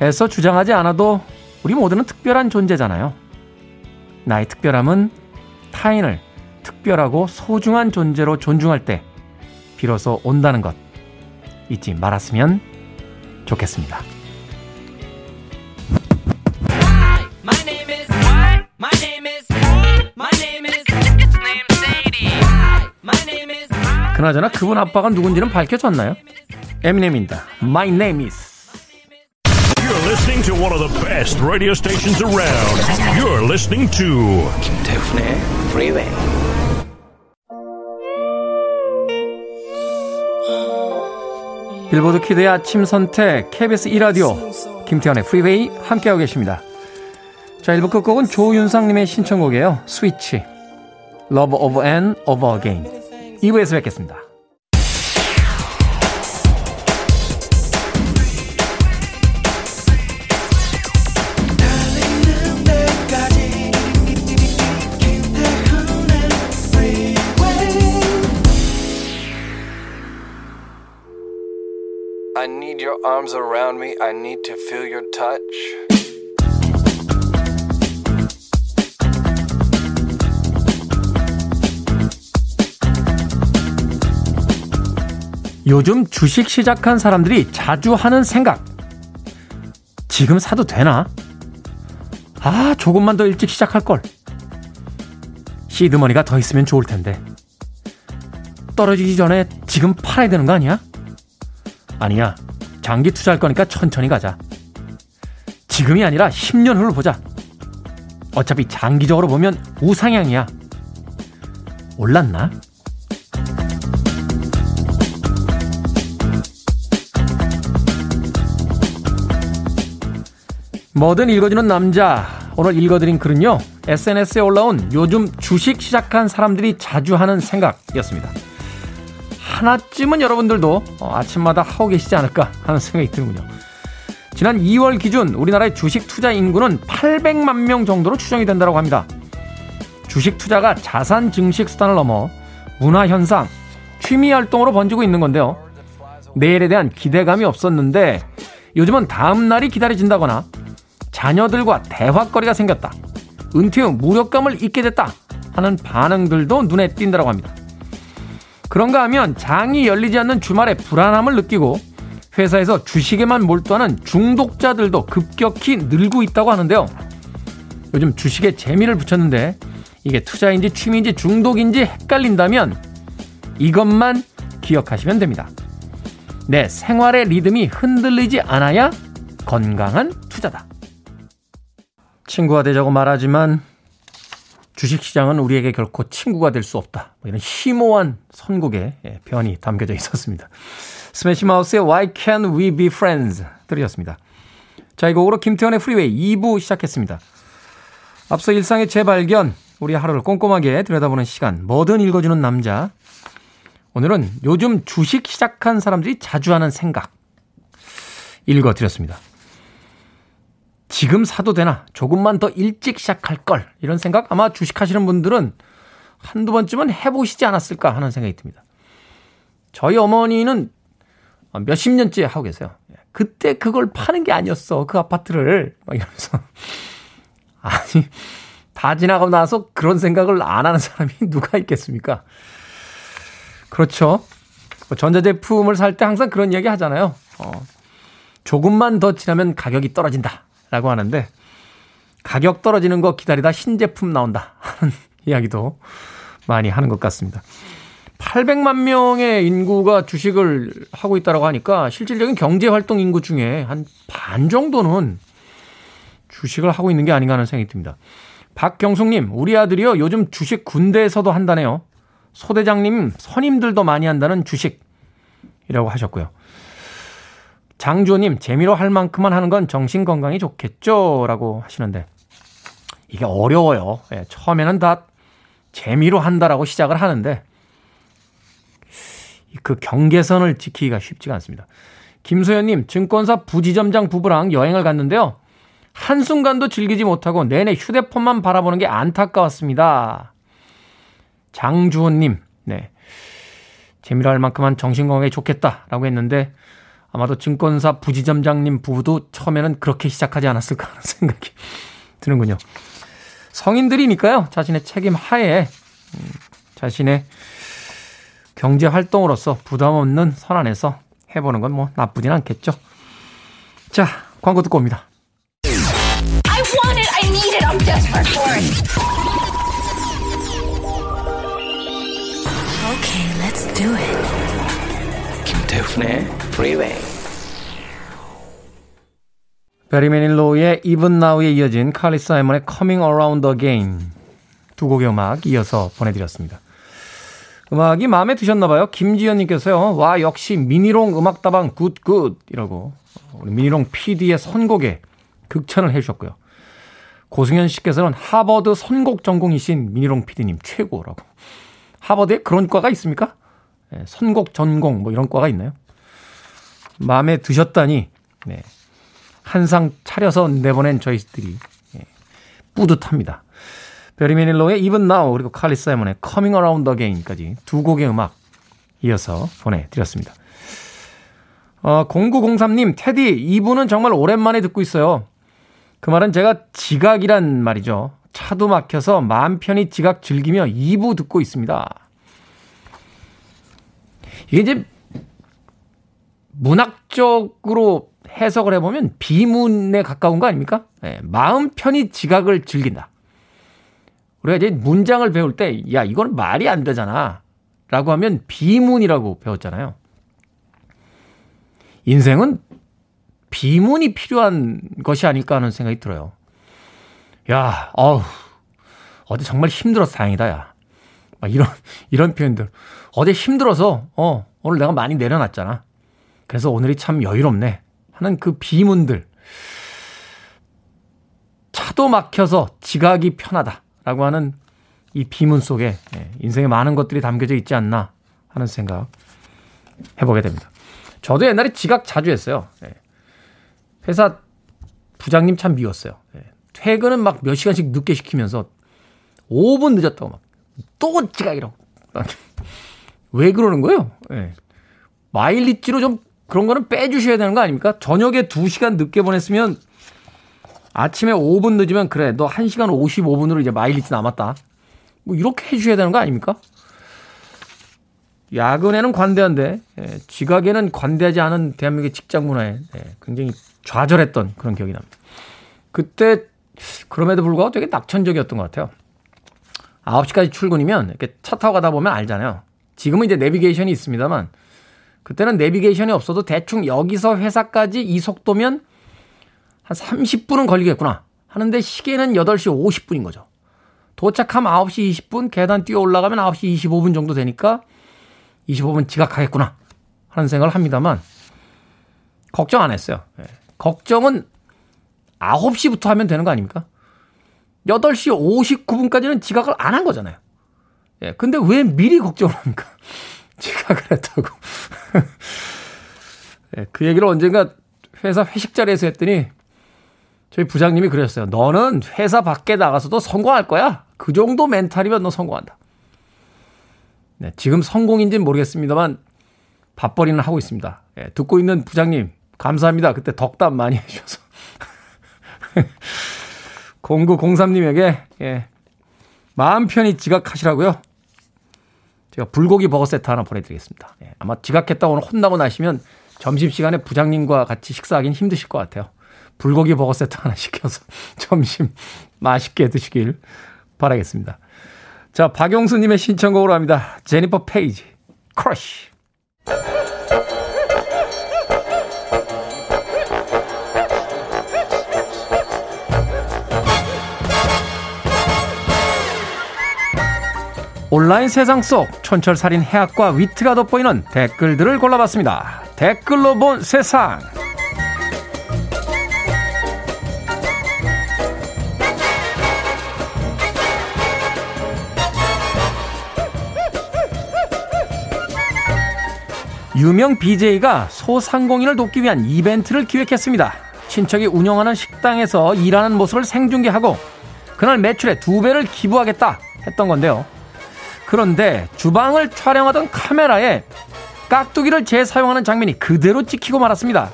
애써 주장하지 않아도 우리 모두는 특별한 존재잖아요. 나의 특별함은 타인을 특별하고 소중한 존재로 존중할 때 비로소 온다는 것 잊지 말았으면 좋겠습니다. 그나저나 그분 아빠가 누군지는 밝혀졌나요? 에미넴입니다. My name is. You're listening to one of the best radio stations around. You're listening to 김태훈의 Freeway. 빌보드 kid의 아침 선택 KBS 2라디오 김태훈의 프리웨이 함께하고 계십니다. 자 1부 끝곡은 조윤상님의 신청곡이에요. 스위치 Love Over and Over Again 2부에서 뵙겠습니다. Your arms around me. I need to feel your touch. 요즘 주식 시작한 사람들이 자주 하는 생각. 지금 사도 되나? 아, 조금만 더 일찍 시작할 걸. 시드머니가 더 있으면 좋을 텐데. 떨어지기 전에 지금 팔아야 되는 거 아니야? 아니야. 장기 투자할 거니까 천천히 가자. 지금이 아니라 10년 후를 보자. 어차피 장기적으로 보면 우상향이야. 올랐나? 뭐든 읽어주는 남자. 오늘 읽어드린 글은요. SNS에 올라온 요즘 주식 시작한 사람들이 자주 하는 생각이었습니다. 하나쯤은 여러분들도 아침마다 하고 계시지 않을까 하는 생각이 드는군요. 지난 2월 기준 우리나라의 주식 투자 인구는 800만 명 정도로 추정이 된다고 합니다. 주식 투자가 자산 증식 수단을 넘어 문화 현상, 취미 활동으로 번지고 있는 건데요. 내일에 대한 기대감이 없었는데 요즘은 다음 날이 기다려진다거나 자녀들과 대화거리가 생겼다. 은퇴 후 무력감을 잊게 됐다. 하는 반응들도 눈에 띈다고 합니다. 그런가 하면 장이 열리지 않는 주말에 불안함을 느끼고 회사에서 주식에만 몰두하는 중독자들도 급격히 늘고 있다고 하는데요. 요즘 주식에 재미를 붙였는데 이게 투자인지 취미인지 중독인지 헷갈린다면 이것만 기억하시면 됩니다. 내 생활의 리듬이 흔들리지 않아야 건강한 투자다. 친구가 되자고 말하지만 주식시장은 우리에게 결코 친구가 될 수 없다. 뭐 이런 심오한 선곡의 예, 변이 담겨져 있었습니다. 스매시 마우스의 Why Can't We Be Friends 들으셨습니다. 자, 이 곡으로 김태훈의 프리웨이 2부 시작했습니다. 앞서 일상의 재발견, 우리 하루를 꼼꼼하게 들여다보는 시간, 뭐든 읽어주는 남자. 오늘은 요즘 주식 시작한 사람들이 자주 하는 생각 읽어드렸습니다. 지금 사도 되나? 조금만 더 일찍 시작할 걸. 이런 생각 아마 주식하시는 분들은 한두 번쯤은 해보시지 않았을까 하는 생각이 듭니다. 저희 어머니는 몇십 년째 하고 계세요. 그때 그걸 파는 게 아니었어. 그 아파트를. 막 이러면서. 아니, 다 지나가고 나서 그런 생각을 안 하는 사람이 누가 있겠습니까? 그렇죠. 뭐 전자제품을 살 때 항상 그런 이야기 하잖아요. 어, 조금만 더 지나면 가격이 떨어진다. 라고 하는데, 가격 떨어지는 거 기다리다 신제품 나온다. 하는 이야기도 많이 하는 것 같습니다. 800만 명의 인구가 주식을 하고 있다고 하니까 실질적인 경제 활동 인구 중에 한 반 정도는 주식을 하고 있는 게 아닌가 하는 생각이 듭니다. 박경숙님, 우리 아들이요, 요즘 주식 군대에서도 한다네요. 소대장님, 선임들도 많이 한다는 주식이라고 하셨고요. 장주호님, 재미로 할 만큼만 하는 건 정신 건강이 좋겠죠? 라고 하시는데, 이게 어려워요. 예, 처음에는 다 재미로 한다라고 시작을 하는데, 그 경계선을 지키기가 쉽지가 않습니다. 김소연님, 증권사 부지점장 부부랑 여행을 갔는데요. 한순간도 즐기지 못하고 내내 휴대폰만 바라보는 게 안타까웠습니다. 장주호님, 네. 재미로 할 만큼만 정신건강에 좋겠다라고 했는데 아마도 증권사 부지점장님 부부도 처음에는 그렇게 시작하지 않았을까 하는 생각이 드는군요. 성인들이니까요. 자신의 책임 하에 음, 자신의 경제 활동으로서 부담 없는 선안에서 해보는 건 뭐 나쁘진 않겠죠. 자, 광고 듣고 옵니다. I want it, I need it, I'm desperate for it. Okay, let's do it. 김태훈의 Freeway. 베리 매닐로우의 Even Now에 이어진 칼리 사이먼의 Coming Around Again 두 곡의 음악 이어서 보내드렸습니다. 음악이 마음에 드셨나봐요. 김지현님께서요. 와 역시 미니롱 음악다방 good good 이라고 우리 미니롱 PD의 선곡에 극찬을 해주셨고요. 고승현 씨께서는 하버드 선곡 전공이신 미니롱 PD님 최고라고. 하버드에 그런 과가 있습니까? 네, 선곡 전공 뭐 이런 과가 있나요? 마음에 드셨다니 네, 한 상 차려서 내보낸 저희들이 네, 뿌듯합니다. 베리 메닐로의 Even Now 그리고 칼리 사이먼의 Coming Around Again까지 두 곡의 음악 이어서 보내드렸습니다. 어, 0903님, 테디, 이분은 정말 오랜만에 듣고 있어요. 그 말은 제가 지각이란 말이죠. 차도 막혀서 마음 편히 지각 즐기며 2부 듣고 있습니다. 이게 이제 문학적으로 해석을 해보면 비문에 가까운 거 아닙니까? 네, 마음 편히 지각을 즐긴다. 우리가 이제 문장을 배울 때, 야, 이건 말이 안 되잖아. 라고 하면 비문이라고 배웠잖아요. 인생은 비문이 필요한 것이 아닐까 하는 생각이 들어요. 야, 어우, 어제 정말 힘들어서 다행이다, 야. 막 이런, 이런 표현들. 어제 힘들어서, 어, 오늘 내가 많이 내려놨잖아. 그래서 오늘이 참 여유롭네. 하는 그 비문들. 차도 막혀서 지각이 편하다. 라고 하는 이 비문 속에 예, 인생에 많은 것들이 담겨져 있지 않나 하는 생각 해보게 됩니다. 저도 옛날에 지각 자주 했어요. 예. 회사 부장님 참 미웠어요. 예. 퇴근은 막 몇 시간씩 늦게 시키면서 5분 늦었다고 막 또 지각이라고. 왜 그러는 거예요? 마일리지로 좀 그런 거는 빼주셔야 되는 거 아닙니까? 저녁에 2시간 늦게 보냈으면 아침에 5분 늦으면 그래 너 1시간 55분으로 이제 마일리지 남았다. 뭐 이렇게 해주셔야 되는 거 아닙니까? 야근에는 관대한데 예, 지각에는 관대하지 않은 대한민국의 직장 문화에 예, 굉장히 좌절했던 그런 기억이 납니다. 그때 그럼에도 불구하고 되게 낙천적이었던 것 같아요. 9시까지 출근이면 이렇게 차 타고 가다 보면 알잖아요. 지금은 이제 내비게이션이 있습니다만 그때는 내비게이션이 없어도 대충 여기서 회사까지 이 속도면 한 30분은 걸리겠구나 하는데 시계는 8시 50분인 거죠. 도착하면 9시 20분, 계단 뛰어 올라가면 9시 25분 정도 되니까 25분 지각하겠구나 하는 생각을 합니다만 걱정 안 했어요. 예. 걱정은 9시부터 하면 되는 거 아닙니까? 8시 59분까지는 지각을 안 한 거잖아요. 예. 근데 왜 미리 걱정을 합니까? 지각을 했다고. 예. 그 얘기를 언젠가 회사 회식 자리에서 했더니 저희 부장님이 그랬어요. 너는 회사 밖에 나가서도 성공할 거야. 그 정도 멘탈이면 너 성공한다. 네, 지금 성공인지는 모르겠습니다만 밥벌이는 하고 있습니다. 예, 듣고 있는 부장님 감사합니다. 그때 덕담 많이 해주셔서 0903님에게 예, 마음 편히 지각하시라고요. 제가 불고기 버거 세트 하나 보내드리겠습니다. 예, 아마 지각했다고 오늘 혼나고 나시면 점심시간에 부장님과 같이 식사하기는 힘드실 것 같아요. 불고기 버거 세트 하나 시켜서 점심 맛있게 드시길 바라겠습니다. 자, 박용수님의 신청곡으로 합니다. 제니퍼 페이지, Crush. 온라인 세상 속 촌철살인 해학과 위트가 돋보이는 댓글들을 골라봤습니다. 댓글로 본 세상. 유명 BJ가 소상공인을 돕기 위한 이벤트를 기획했습니다. 친척이 운영하는 식당에서 일하는 모습을 생중계하고 그날 매출의 두 배를 기부하겠다 했던 건데요. 그런데 주방을 촬영하던 카메라에 깍두기를 재사용하는 장면이 그대로 찍히고 말았습니다.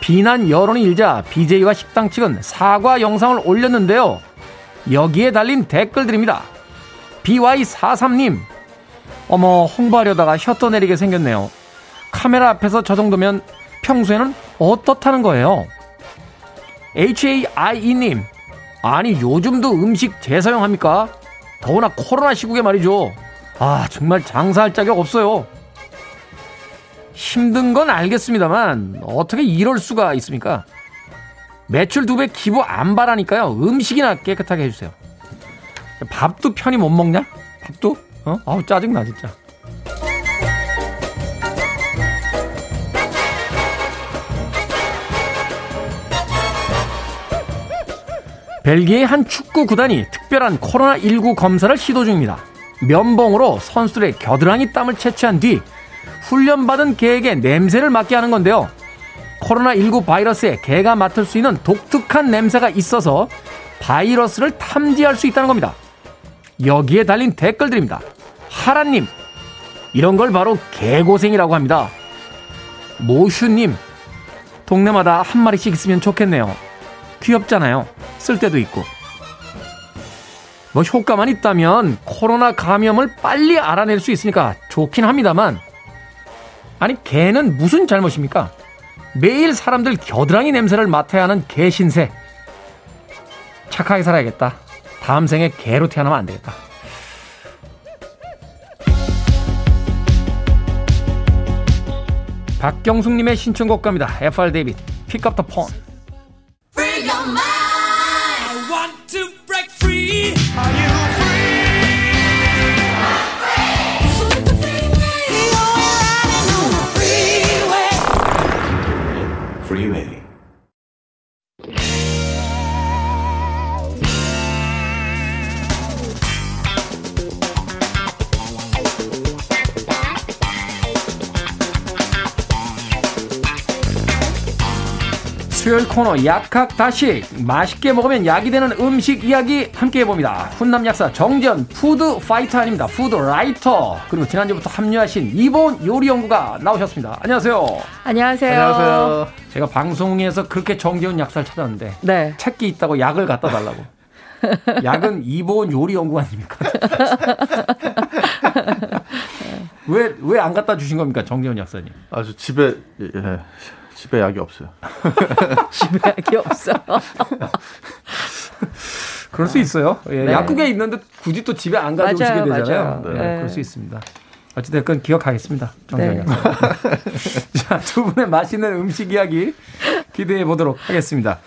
비난 여론이 일자 BJ와 식당 측은 사과 영상을 올렸는데요. 여기에 달린 댓글들입니다. BY43님, 어머, 홍보하려다가 셔터 내리게 생겼네요. 카메라 앞에서 저 정도면 평소에는 어떻다는 거예요? HAIE님, 아니, 요즘도 음식 재사용합니까? 더구나 코로나 시국에 말이죠. 아, 정말 장사할 자격 없어요. 힘든 건 알겠습니다만, 어떻게 이럴 수가 있습니까? 매출 두 배 기부 안 바라니까요. 음식이나 깨끗하게 해주세요. 밥도 편히 못 먹냐? 밥도? 어? 아우, 짜증나, 진짜. 벨기에의 한 축구 구단이 특별한 코로나19 검사를 시도 중입니다. 면봉으로 선수들의 겨드랑이 땀을 채취한 뒤 훈련받은 개에게 냄새를 맡게 하는 건데요. 코로나19 바이러스에 개가 맡을 수 있는 독특한 냄새가 있어서 바이러스를 탐지할 수 있다는 겁니다. 여기에 달린 댓글들입니다. 하라님, 이런 걸 바로 개고생이라고 합니다. 모슈님, 동네마다 한 마리씩 있으면 좋겠네요. 귀엽잖아요. 쓸 때도 있고. 뭐 효과만 있다면 코로나 감염을 빨리 알아낼 수 있으니까 좋긴 합니다만 아니 개는 무슨 잘못입니까? 매일 사람들 겨드랑이 냄새를 맡아야 하는 개 신세. 착하게 살아야겠다. 다음 생에 개로 태어나면 안 되겠다. 박경숙님의 신청곡 갑니다. FR 데이빗, Up the Phone. 수요일 코너 약학 다식 맛있게 먹으면 약이 되는 음식 이야기 함께 해봅니다. 훈남 약사 정전 food fighter 아닙니다. food writer 그리고 지난주부터 합류하신 이보은 요리 연구가 나오셨습니다. 안녕하세요. 안녕하세요. 안녕하세요. 제가 방송에서 그렇게 정재훈 약사를 찾았는데 네. 체기 있다고 약을 갖다 달라고. 약은 이보은 요리 연구 아닙니까? 왜 왜 안 갖다 주신 겁니까, 정재훈 약사님? 아주 집에 예, 집에 약이 없어요. 집에 약이 없어. 그럴 수 있어요. 예, 네. 약국에 있는데 굳이 또 집에 안 가져오시게 맞아요, 되잖아요. 맞아요. 네, 네. 그럴 수 있습니다. 어찌됐건 기억하겠습니다. 정재훈 네. 자, 두 분의 맛있는 음식 이야기 기대해 보도록 하겠습니다.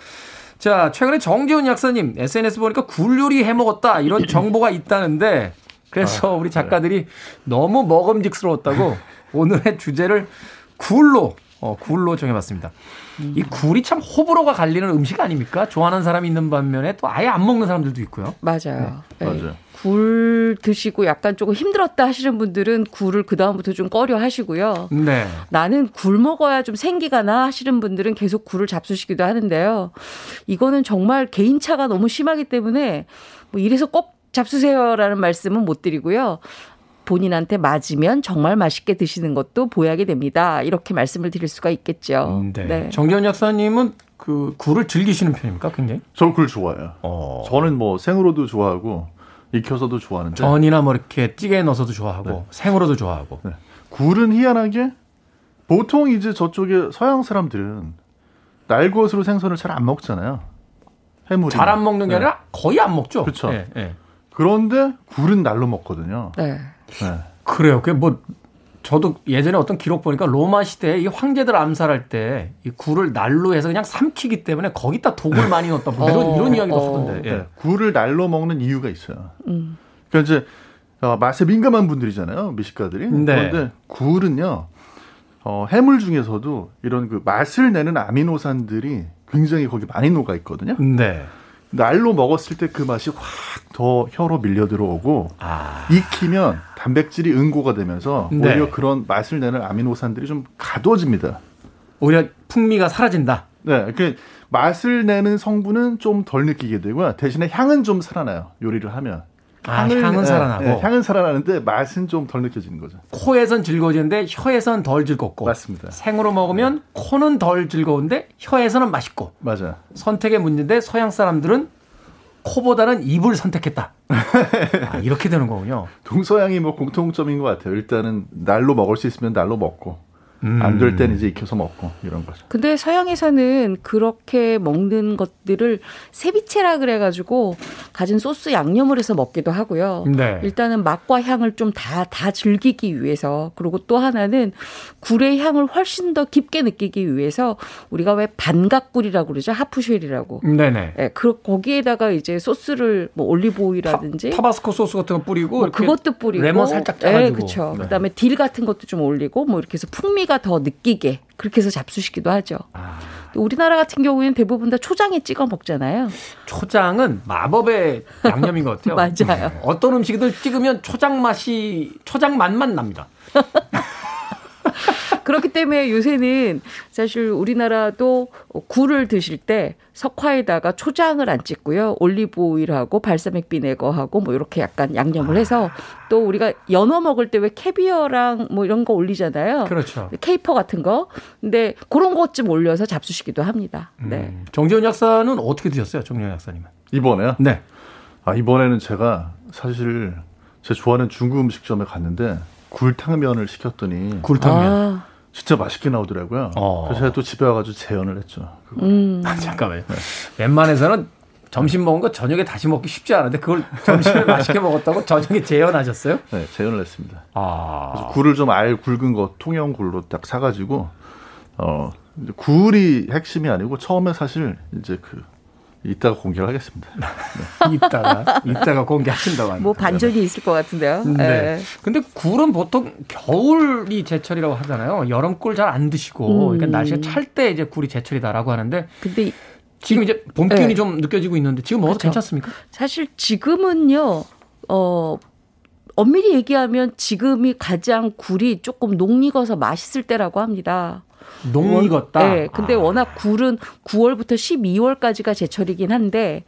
자, 최근에 정재훈 약사님 SNS 보니까 굴 요리 해 먹었다 이런 정보가 있다는데 그래서 우리 작가들이 너무 먹음직스러웠다고 오늘의 주제를 굴로 어, 굴로 정해봤습니다. 이 굴이 참 호불호가 갈리는 음식 아닙니까? 좋아하는 사람이 있는 반면에 또 아예 안 먹는 사람들도 있고요. 맞아요. 네. 맞아요. 굴 드시고 약간 조금 힘들었다 하시는 분들은 굴을 그 다음부터 좀 꺼려 하시고요. 네. 나는 굴 먹어야 좀 생기가 나 하시는 분들은 계속 굴을 잡수시기도 하는데요. 이거는 정말 개인차가 너무 심하기 때문에 뭐 이래서 꼭 잡수세요라는 말씀은 못 드리고요. 본인한테 맞으면 정말 맛있게 드시는 것도 보약이 됩니다. 이렇게 말씀을 드릴 수가 있겠죠. 네. 네. 정기현 약사님은 그 굴을 즐기시는 편입니까, 굉장히? 저는 굴 좋아해요. 어. 저는 뭐 생으로도 좋아하고 익혀서도 좋아하는데 전이나 뭐 이렇게 찌개에 넣어서도 좋아하고 네. 생으로도 좋아하고. 네. 굴은 희한하게 보통 이제 저쪽에 서양 사람들은 날것으로 생선을 잘 안 먹잖아요. 해물이 잘안 먹는 게 아니라 거의 안 먹죠. 그렇죠. 그런데 굴은 날로 먹거든요. 네. 그래요. 그 뭐 저도 예전에 어떤 기록 보니까 로마 시대에 이 황제들 암살할 때 이 굴을 날로 해서 그냥 삼키기 때문에 거기다 독을 많이 넣었다. 뭐 이런, 어, 이런 이야기가 어. 하던데. 예. 네. 굴을 날로 먹는 이유가 있어요. 음. 그러니까 이제 어, 맛에 민감한 분들이잖아요. 미식가들이. 네. 그런데 굴은요. 어, 해물 중에서도 이런 그 맛을 내는 아미노산들이 굉장히 거기 많이 녹아 있거든요. 네. 날로 먹었을 때 그 맛이 확 더 혀로 밀려 들어오고 아. 익히면 단백질이 응고가 되면서 네. 오히려 그런 맛을 내는 아미노산들이 좀 가둬집니다. 오히려 풍미가 사라진다. 네, 그 맛을 내는 성분은 좀 덜 느끼게 되고요. 대신에 향은 좀 살아나요. 요리를 하면. 아, 향을, 향은 네, 살아나고 네, 향은 살아나는데 맛은 좀 덜 느껴지는 거죠. 코에선 즐거워지는데 혀에선 덜 즐겁고. 맞습니다. 생으로 먹으면 네. 코는 덜 즐거운데 혀에서는 맛있고. 맞아. 선택의 문제인데 서양 사람들은 코보다는 입을 선택했다. 아, 이렇게 되는 거군요. 동서양이 뭐 공통점인 것 같아요. 일단은 날로 먹을 수 있으면 날로 먹고 음. 안될 때는 이제 익혀서 먹고 이런 거죠. 근데 서양에서는 그렇게 먹는 것들을 세비체라 그래가지고 가진 소스 양념을 해서 먹기도 하고요. 네. 일단은 맛과 향을 좀 다다 즐기기 위해서 그리고 또 하나는 굴의 향을 훨씬 더 깊게 느끼기 위해서 우리가 왜 반각굴이라고 그러죠 half shell이라고. 네네. 네, 그 거기에다가 이제 소스를 뭐 올리브 오일이라든지 타바스코 소스 같은 거 뿌리고 뭐 그것도 뿌리고 레몬 살짝 짜가지고. 네, 그렇죠. 네. 그다음에 딜 같은 것도 좀 올리고 뭐 이렇게 해서 풍미 풍미가 더 느끼게 그렇게 해서 잡수시기도 하죠. 아. 우리나라 같은 경우에는 대부분 다 초장에 찍어 먹잖아요. 초장은 마법의 양념인 것 같아요. 맞아요. 어떤 음식들 찍으면 초장 맛이 초장 맛만 납니다. 그렇기 때문에 요새는 사실 우리나라도 굴을 드실 때 석화에다가 초장을 안 찍고요. 올리브 오일하고 balsamic vinegar하고 뭐 이렇게 약간 양념을 해서 또 우리가 연어 먹을 때 왜 캐비어랑 뭐 이런 거 올리잖아요. 그렇죠. 케이퍼 같은 거. 근데 그런 것 좀 올려서 잡수시기도 합니다. 네. 음. 정재훈 약사는 어떻게 드셨어요? 정재훈 약사님은? 이번에요? 네. 아, 이번에는 제가 사실 제 좋아하는 중국 음식점에 갔는데 굴탕면을 시켰더니 굴탕면 아. 진짜 맛있게 나오더라고요. 어. 그래서 제가 또 집에 와가지고 재현을 했죠. 음. 아, 잠깐만요. 네. 웬만해서는 점심 먹은 거 저녁에 다시 먹기 쉽지 않은데 그걸 점심에 맛있게 먹었다고 저녁에 재현하셨어요? 네, 재현을 했습니다. 아. 그래서 굴을 좀 알 굵은 거 통영 굴로 딱 사가지고 어 굴이 핵심이 아니고 처음에 사실 이제 그 이따가 공개를 하겠습니다. 네. 이따가 이따가 공개하신다고 합니다. 뭐 반전이 있을 것 같은데요. 네. 네. 근데 굴은 보통 겨울이 제철이라고 하잖아요. 여름 꿀 잘 안 드시고 음. 그러니까 날씨가 찰 때 이제 굴이 제철이다라고 하는데 근데 지금 이제 봄 기운이 네. 좀 느껴지고 있는데 지금 먹어도 그렇죠. 괜찮습니까? 사실 지금은요. 어 엄밀히 얘기하면 지금이 가장 굴이 조금 녹 익어서 맛있을 때라고 합니다. 녹 익었다. 네. 근데 아. 워낙 굴은 9월부터 12월까지가 제철이긴 한데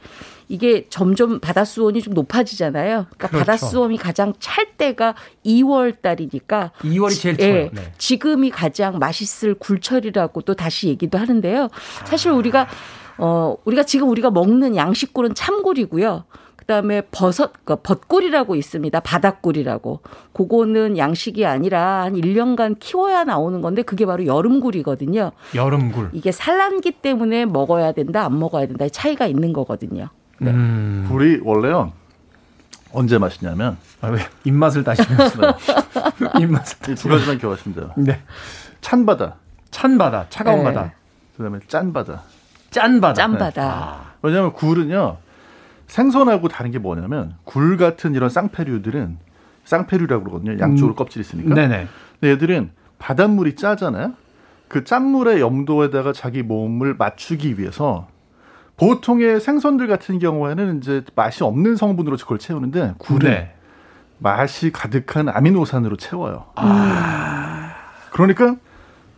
이게 점점 바닷수온이 좀 높아지잖아요. 그러니까 그렇죠. 바닷수온이 가장 찰 때가 2월 달이니까 2월이 제일 예, 네, 네. 지금이 가장 맛있을 굴철이라고 또 다시 얘기도 하는데요. 사실 우리가 어 우리가 지금 우리가 먹는 양식굴은 참굴이고요. 그다음에 버섯 그 벚꿀이라고 있습니다. 바닷꿀이라고. 그거는 양식이 아니라 한 1년간 키워야 나오는 건데 그게 바로 여름굴이거든요. 여름굴. 이게 산란기 때문에 먹어야 된다, 안 먹어야 된다의 차이가 있는 거거든요. 네. 음. 굴이 원래요. 언제 맛있냐면 아, 왜 입맛을 다시면서 입맛을 두 가지만 기억하시면 돼요. 네. 찬 바다. 찬 바다, 차가운 네. 바다. 그다음에 짠 바다. 짠 바다. 짠 바다. 네. 아. 왜냐하면 굴은요. 생선하고 다른 게 뭐냐면 굴 같은 이런 쌍폐류들은 쌍폐류라고 그러거든요. 양쪽으로 음. 껍질이 있으니까. 네네. 근데 얘들은 바닷물이 짜잖아요. 그 짠물의 염도에다가 자기 몸을 맞추기 위해서 보통의 생선들 같은 경우에는 이제 맛이 없는 성분으로 그걸 채우는데 굴은 네. 맛이 가득한 아미노산으로 채워요. 아. 그러니까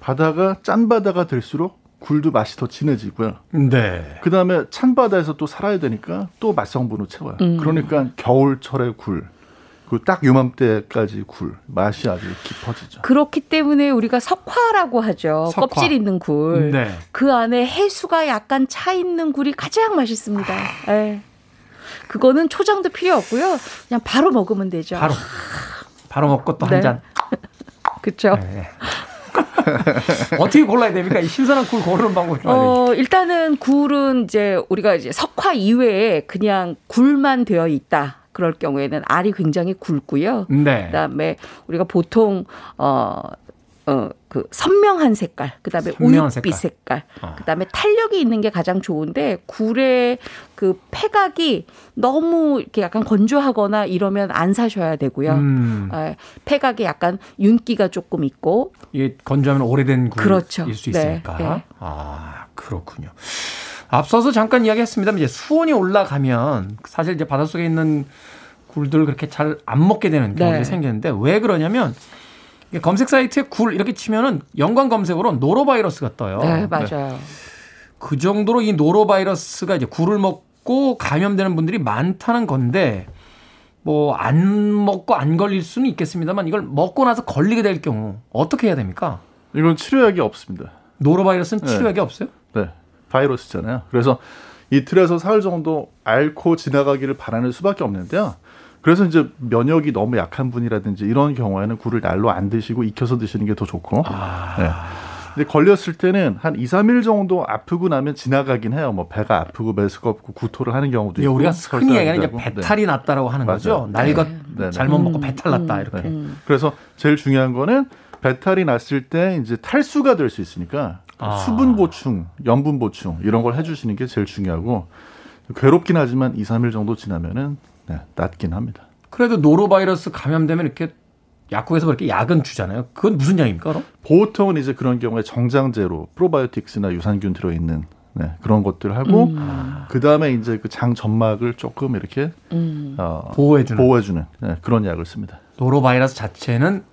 바다가 짠 바다가 될수록 굴도 맛이 더 진해지고요. 네. 그 다음에 찬 바다에서 또 살아야 되니까 또 맛성분으로 채워요. 음. 그러니까 겨울철의 굴그딱 요맘때까지 굴 맛이 아주 깊어지죠. 그렇기 때문에 우리가 석화라고 하죠. 석화. 껍질 있는 굴. 네. 그 안에 해수가 약간 차 있는 굴이 가장 맛있습니다. 예. 그거는 초장도 필요 없고요. 그냥 바로 먹으면 되죠. 바로 바로 먹고 또한 네. 잔. 그렇죠. 네. 어떻게 골라야 됩니까? 이 신선한 굴 고르는 방법 좀 알려주세요. 어, 일단은 굴은 이제 우리가 이제 석화 이외에 그냥 굴만 되어 있다. 그럴 경우에는 알이 굉장히 굵고요. 네. 그다음에 우리가 보통 어 어, 그 선명한 색깔, 그다음에 선명한 우윳빛 색깔. 색깔, 어. 그다음에 탄력이 있는 게 가장 좋은데 굴의 그 폐각이 너무 이렇게 약간 건조하거나 이러면 안 사셔야 되고요. 음. 예, 폐각이 약간 윤기가 조금 있고 이게 건조하면 오래된 굴일 그렇죠. 수 네, 있으니까. 네. 아, 그렇군요. 앞서서 잠깐 이야기했습니다만 이제 수온이 올라가면 사실 이제 바닷속에 있는 굴들 그렇게 잘 안 먹게 되는 경우가 네. 생기는데 왜 그러냐면 검색 사이트에 굴 이렇게 치면은 연관 검색어로 노로바이러스가 떠요. 네, 맞아요. 그 정도로 이 노로바이러스가 이제 굴을 먹고 감염되는 분들이 많다는 건데 뭐 안 먹고 안 걸릴 수는 있겠습니다만 이걸 먹고 나서 걸리게 될 경우 어떻게 해야 됩니까? 이건 치료약이 없습니다. 노로바이러스는 네. 치료약이 없어요? 네, 바이러스잖아요. 그래서 이틀에서 사흘 정도 앓고 지나가기를 바라는 수밖에 없는데요. 그래서 이제 면역이 너무 약한 분이라든지 이런 경우에는 굴을 날로 안 드시고 익혀서 드시는 게 더 좋고. 네. 근데 걸렸을 때는 한 2, 3일 정도 아프고 나면 지나가긴 해요. 뭐 배가 아프고 메스가 없고 구토를 하는 경우도 예, 있고. 우리가 흔히 얘기하는 이제. 배탈이 났다라고 하는 거죠. 날것 네, 네. 잘못 먹고 음, 배탈 났다 이렇게. 네. 그래서 제일 중요한 거는 배탈이 났을 때 이제 탈수가 될 수 있으니까 아. 수분 보충, 염분 보충 이런 걸 해주시는 게 제일 중요하고 괴롭긴 하지만 2, 3일 정도 지나면은 네, 낫긴 합니다. 그래도 노로바이러스 감염되면 이렇게 약국에서 뭐 이렇게 약은 주잖아요. 그건 무슨 약입니까? 그럼? 보통은 이제 그런 경우에 정장제로 프로바이오틱스나 유산균 들어있는 네, 그런 것들 하고 음. 그 다음에 이제 그 장 점막을 조금 이렇게 음. 어, 보호해주는. 보호해주는 네, 그런 약을 씁니다. 노로바이러스 자체는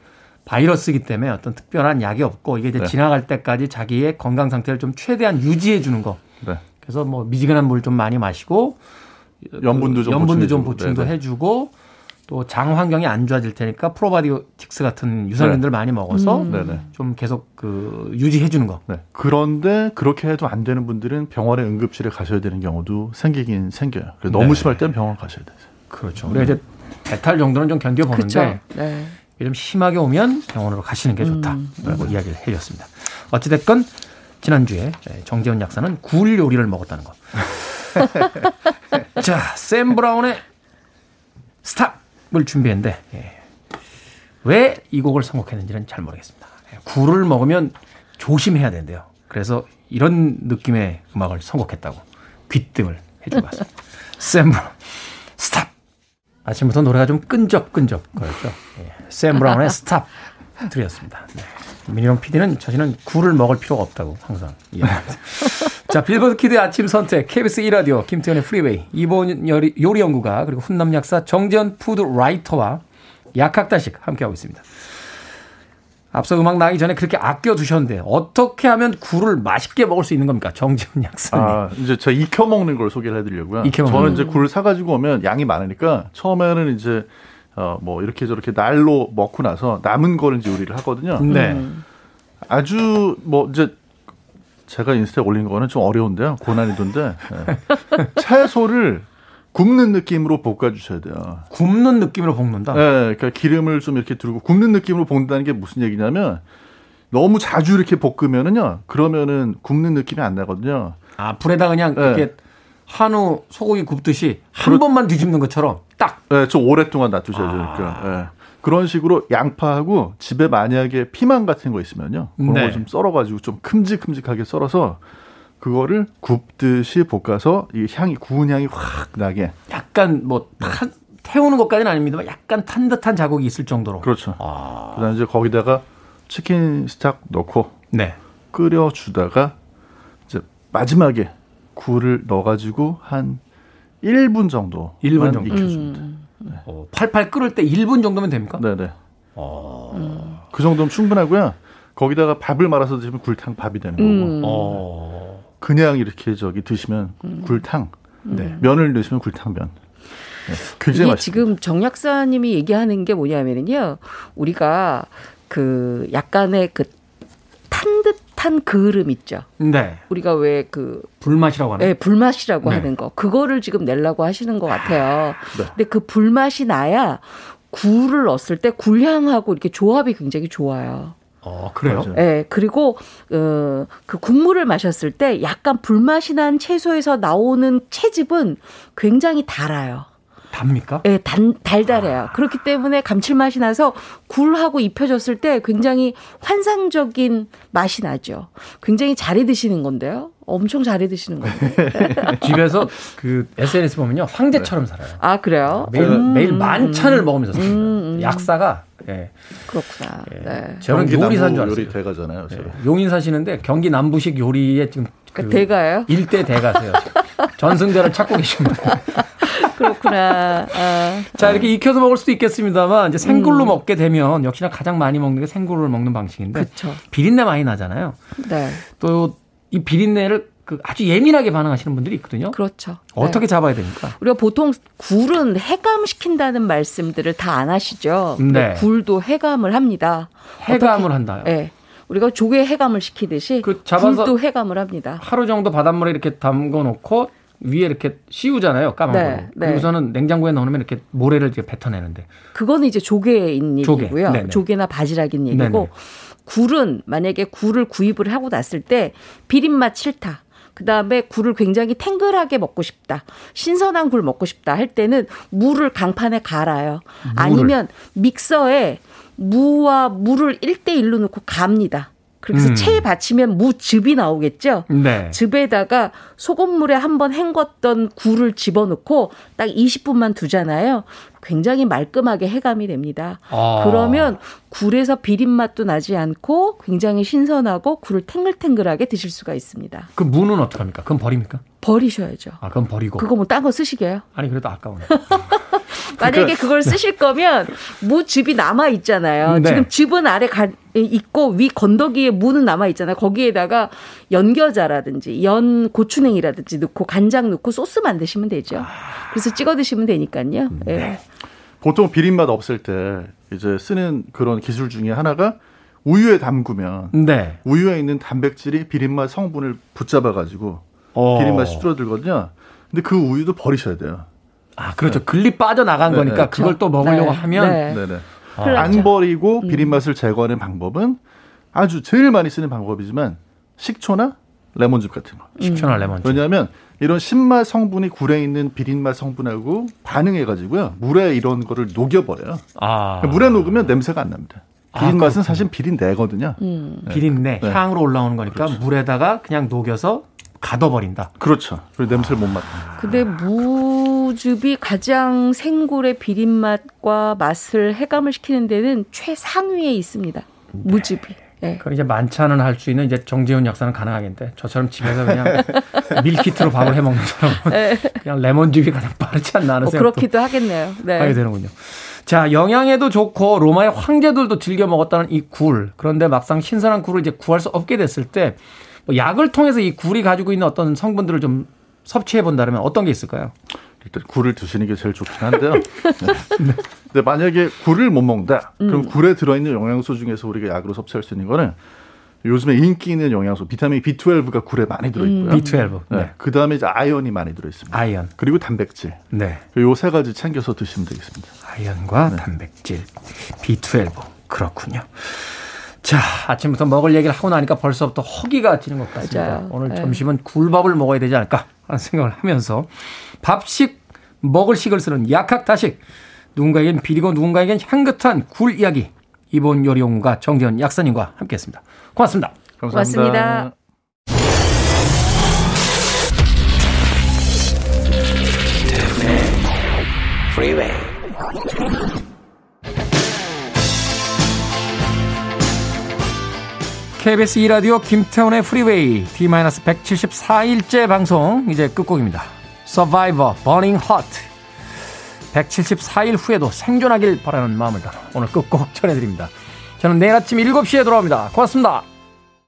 바이러스이기 때문에 어떤 특별한 약이 없고 이게 이제 네. 지나갈 때까지 자기의 건강 상태를 좀 최대한 유지해 주는 거. 네. 그래서 뭐 미지근한 물 좀 많이 마시고 염분도 좀 염분도 좀. 보충도 네네. 해주고 또 장 환경이 안 좋아질 테니까 프로바이오틱스 같은 유산균들 을 많이 먹어서 음. 좀 계속 그 유지해 주는 거. 네. 그런데 그렇게 해도 안 되는 분들은 병원에 응급실에 가셔야 되는 경우도 생기긴 생겨요. 그래서 너무 네. 심할 땐 병원 가셔야 돼요. 그렇죠. 우리가 이제 배탈 정도는 좀 견뎌. 보는데 네. 좀 심하게 오면 병원으로 가시는 게 좋다라고 이야기를 해줬습니다. 어찌됐건 지난주에 정재훈 약사는 굴 요리를 먹었다는 거. 자, 샘 브라운의 Stop을 준비했는데 왜이 곡을 선곡했는지는 잘 모르겠습니다. 예, 굴을 먹으면 조심해야 된대요. 그래서 이런 느낌의 음악을 선곡했다고 귀뜸을 해주고 왔습니다. 샘 브라운 Stop. 아침부터 노래가 좀 끈적끈적 거렸죠. 예, 샘 브라운의 Stop 드렸습니다. 네. 미니롱 PD는 자신은 굴을 먹을 필요가 없다고 항상 이야기합니다. 자, 빌보드 키드의 아침 선택, KBS 2라디오, 김태현의 프리웨이, 이번 요리, 요리 연구가, 그리고 훈남 약사 정재현 food writer와 약학다식 함께하고 있습니다. 앞서 음악 나기 전에 그렇게 아껴두셨는데, 어떻게 하면 굴을 맛있게 먹을 수 있는 겁니까? 정재현 약사님. 아, 이제 제가 익혀 먹는 걸 소개를 해드리려고요. 익혀 저는 거. 이제 굴 사가지고 오면 양이 많으니까 처음에는 이제 어, 뭐 이렇게 저렇게 날로 먹고 나서 남은 거를 이제 요리를 하거든요. 네. 아주 뭐 이제 제가 인스타에 올린 거는 좀 어려운데요. 고난이도인데 예. 채소를 굽는 느낌으로 볶아주셔야 돼요. 굽는 느낌으로 볶는다? 네, 그러니까 기름을 좀 이렇게 두르고 굽는 느낌으로 볶는다는 게 무슨 얘기냐면 너무 자주 이렇게 볶으면은요, 그러면은 굽는 느낌이 안 나거든요. 아, 불에다 그냥 네. 이렇게 한우 소고기 굽듯이 한 번만 뒤집는 것처럼 딱. 네, 좀 오랫동안 놔두셔야 되니까. 예. 그런 식으로 양파하고 집에 만약에 피망 같은 거 있으면요. 그런 네. 거좀 썰어가지고 좀 큼직큼직하게 썰어서 그거를 굽듯이 볶아서 이 향이 구운 향이 확 나게. 약간 뭐 탄, 태우는 것까지는 아닙니다만 약간 탄 듯한 자국이 있을 정도로. 그렇죠. 아. 그다음 이제 거기다가 치킨 스탁 넣고 네. 끓여주다가 이제 마지막에 굴을 넣어가지고 한 1분 정도 1분 정도. 익혀줍니다. 어, 팔팔 끓을 때 1분 정도면 됩니까? 네네. 어. 그 정도면 충분하고요. 거기다가 밥을 말아서 드시면 굴탕 밥이 되는 거고. 음. 어. 그냥 이렇게 저기 드시면 굴탕. 네. 면을 넣으시면 굴탕면. 굉장히 이게 맛있습니다. 지금 정 약사님이 얘기하는 게 뭐냐면은요. 우리가 그 약간의 그 탄 듯 한 그을음 있죠. 네. 우리가 왜 그 불맛이라고 하는. 네, 불맛이라고 네. 하는 거. 그거를 지금 내려고 하시는 것 같아요. 네. 근데 그 불맛이 나야 굴을 넣었을 때 굴향하고 이렇게 조합이 굉장히 좋아요. 어, 그래요? 맞아요. 예, 그리고 어, 그 국물을 마셨을 때 약간 불맛이 난 채소에서 나오는 채즙은 굉장히 달아요. 답니까? 예, 단, 달달해요. 그렇기 때문에 감칠맛이 나서 굴하고 입혀졌을 때 굉장히 환상적인 맛이 나죠. 굉장히 잘해 드시는 건데요. 엄청 잘해 드시는 건데. 집에서 그 SNS 보면요. 황제처럼 살아요. 아, 그래요? 매일, 음, 매일 음, 만찬을 음. 먹으면서 삽니다. 음, 음. 약사가, 예. 그렇구나. 네. 저는 요리사인 줄 알았어요. 요리 대가잖아요. 저. 용인 사시는데 경기 남부식 요리에 지금 그 대가예요? 일대 대가세요. 전승자를 찾고 계십니다. 그렇구나. 아, 자, 이렇게 익혀서 먹을 수도 있겠습니다만 이제 생굴로 음. 먹게 되면 역시나 가장 많이 먹는 게 생굴을 먹는 방식인데 그쵸. 비린내 많이 나잖아요. 네. 또 이 비린내를 그 아주 예민하게 반응하시는 분들이 있거든요. 그렇죠. 어떻게 네. 잡아야 됩니까? 우리가 보통 굴은 해감시킨다는 말씀들을 다 안 하시죠. 네. 굴도 해감을 합니다. 해감을 어떻게- 한다요? 네. 우리가 조개 해감을 시키듯이 그 잡아서 굴도 해감을 합니다. 하루 정도 바닷물에 이렇게 담궈 놓고 위에 이렇게 씌우잖아요. 까만 네, 거로. 네. 그리고서는 냉장고에 넣으면 이렇게 모래를 이렇게 뱉어내는데. 그거는 이제 조개인 조개. 얘기고요. 네네. 조개나 바지락인 얘기고 네네. 굴은 만약에 굴을 구입을 하고 났을 때 비린맛 싫다. 그다음에 굴을 굉장히 탱글하게 먹고 싶다. 신선한 굴 먹고 싶다 할 때는 무를 강판에 갈아요. 아니면 믹서에 무와 물을 1대1로 넣고 갑니다. 그래서 음. 체에 받치면 무즙이 나오겠죠. 네. 즙에다가 소금물에 한번 헹궜던 굴을 집어넣고 딱 20분만 두잖아요. 굉장히 말끔하게 해감이 됩니다. 아. 그러면 굴에서 비린 맛도 나지 않고 굉장히 신선하고 굴을 탱글탱글하게 드실 수가 있습니다. 그 무는 어떡합니까? 그건 버립니까? 버리셔야죠. 아, 그건 버리고. 그거 뭐 딴 거 쓰시게요? 아니, 그래도 아까워요. 만약에 그걸 쓰실 거면 무즙이 남아 있잖아요. 네. 지금 즙은 아래 가, 있고 위 건더기에 무는 남아 있잖아요. 거기에다가 연겨자라든지 연 고추냉이라든지 넣고 간장 넣고 소스 만드시면 되죠. 그래서 찍어 드시면 되니까요. 예. 보통 비린맛 없을 때 이제 쓰는 그런 기술 중에 하나가 우유에 담그면 네. 우유에 있는 단백질이 비린맛 성분을 붙잡아 가지고 어. 비린맛이 줄어들거든요. 근데 그 우유도 버리셔야 돼요. 아, 그렇죠. 글리 빠져나간 네, 거니까 네. 그걸 또 먹으려고 네. 하면 네. 아. 안 버리고 음. 비린맛을 제거하는 방법은 아주 제일 많이 쓰는 방법이지만 식초나 레몬즙 같은 거. 식초나 레몬즙. 왜냐하면 이런 신맛 성분이 굴에 있는 비린맛 성분하고 반응해가지고요 물에 이런 거를 녹여버려요. 아. 물에 녹으면 냄새가 안 납니다. 아, 비린맛은 그렇군요. 사실 비린내거든요. 음. 비린내, 네. 향으로 올라오는 거니까 물에다가 그냥 녹여서 가둬버린다. 그렇죠. 그리고 냄새를 못 맡아요. 근데 무즙이 가장 생굴의 비린맛과 맛을 해감을 시키는 데는 최상위에 있습니다. 무즙이. 예. 그럼 이제 만찬은 할 수 있는 이제 정재훈 약사는 가능하겠는데 저처럼 집에서 그냥 밀키트로 밥을 해 먹는 사람은 그냥 레몬즙이 가장 빠르지 않나 하는 뭐 생각도 그렇기도 하겠네요. 네. 하게 되는군요. 자, 영양에도 좋고 로마의 황제들도 즐겨 먹었다는 이 굴. 그런데 막상 신선한 굴을 이제 구할 수 없게 됐을 때 뭐 약을 통해서 이 굴이 가지고 있는 어떤 성분들을 좀 섭취해 본다면 어떤 게 있을까요? 일단 굴을 드시는 게 제일 좋긴 한데요. 네. 근데 만약에 굴을 못 먹는다. 그럼 굴에 들어있는 영양소 중에서 우리가 약으로 섭취할 수 있는 거는 요즘에 인기 있는 영양소 비타민 B12가 굴에 많이 들어있고요. B12. 네. 그 다음에 이제 아연이 많이 들어있습니다. 아연. 그리고 단백질. 네. 요 세 가지 챙겨서 드시면 되겠습니다. 아연과 단백질, B12. 그렇군요. 자, 아침부터 먹을 얘기를 하고 나니까 벌써부터 허기가 지는 것 같습니다. 맞아요. 오늘 네. 점심은 굴밥을 먹어야 되지 않을까 하는 생각을 하면서 밥식, 먹을 식을 쓰는 약학다식. 누군가에겐 비리고 누군가에겐 향긋한 굴 이야기. 이본 요리용가 정재현 약사님과 함께했습니다. 고맙습니다. 감사합니다. 고맙습니다. KBS 2라디오 김태훈의 프리웨이 D-174일째 방송 이제 끝곡입니다. Survivor Burning Heart 174일 후에도 생존하길 바라는 마음을 담아 오늘 끝곡 전해드립니다. 저는 내일 아침 7시에 돌아옵니다. 고맙습니다.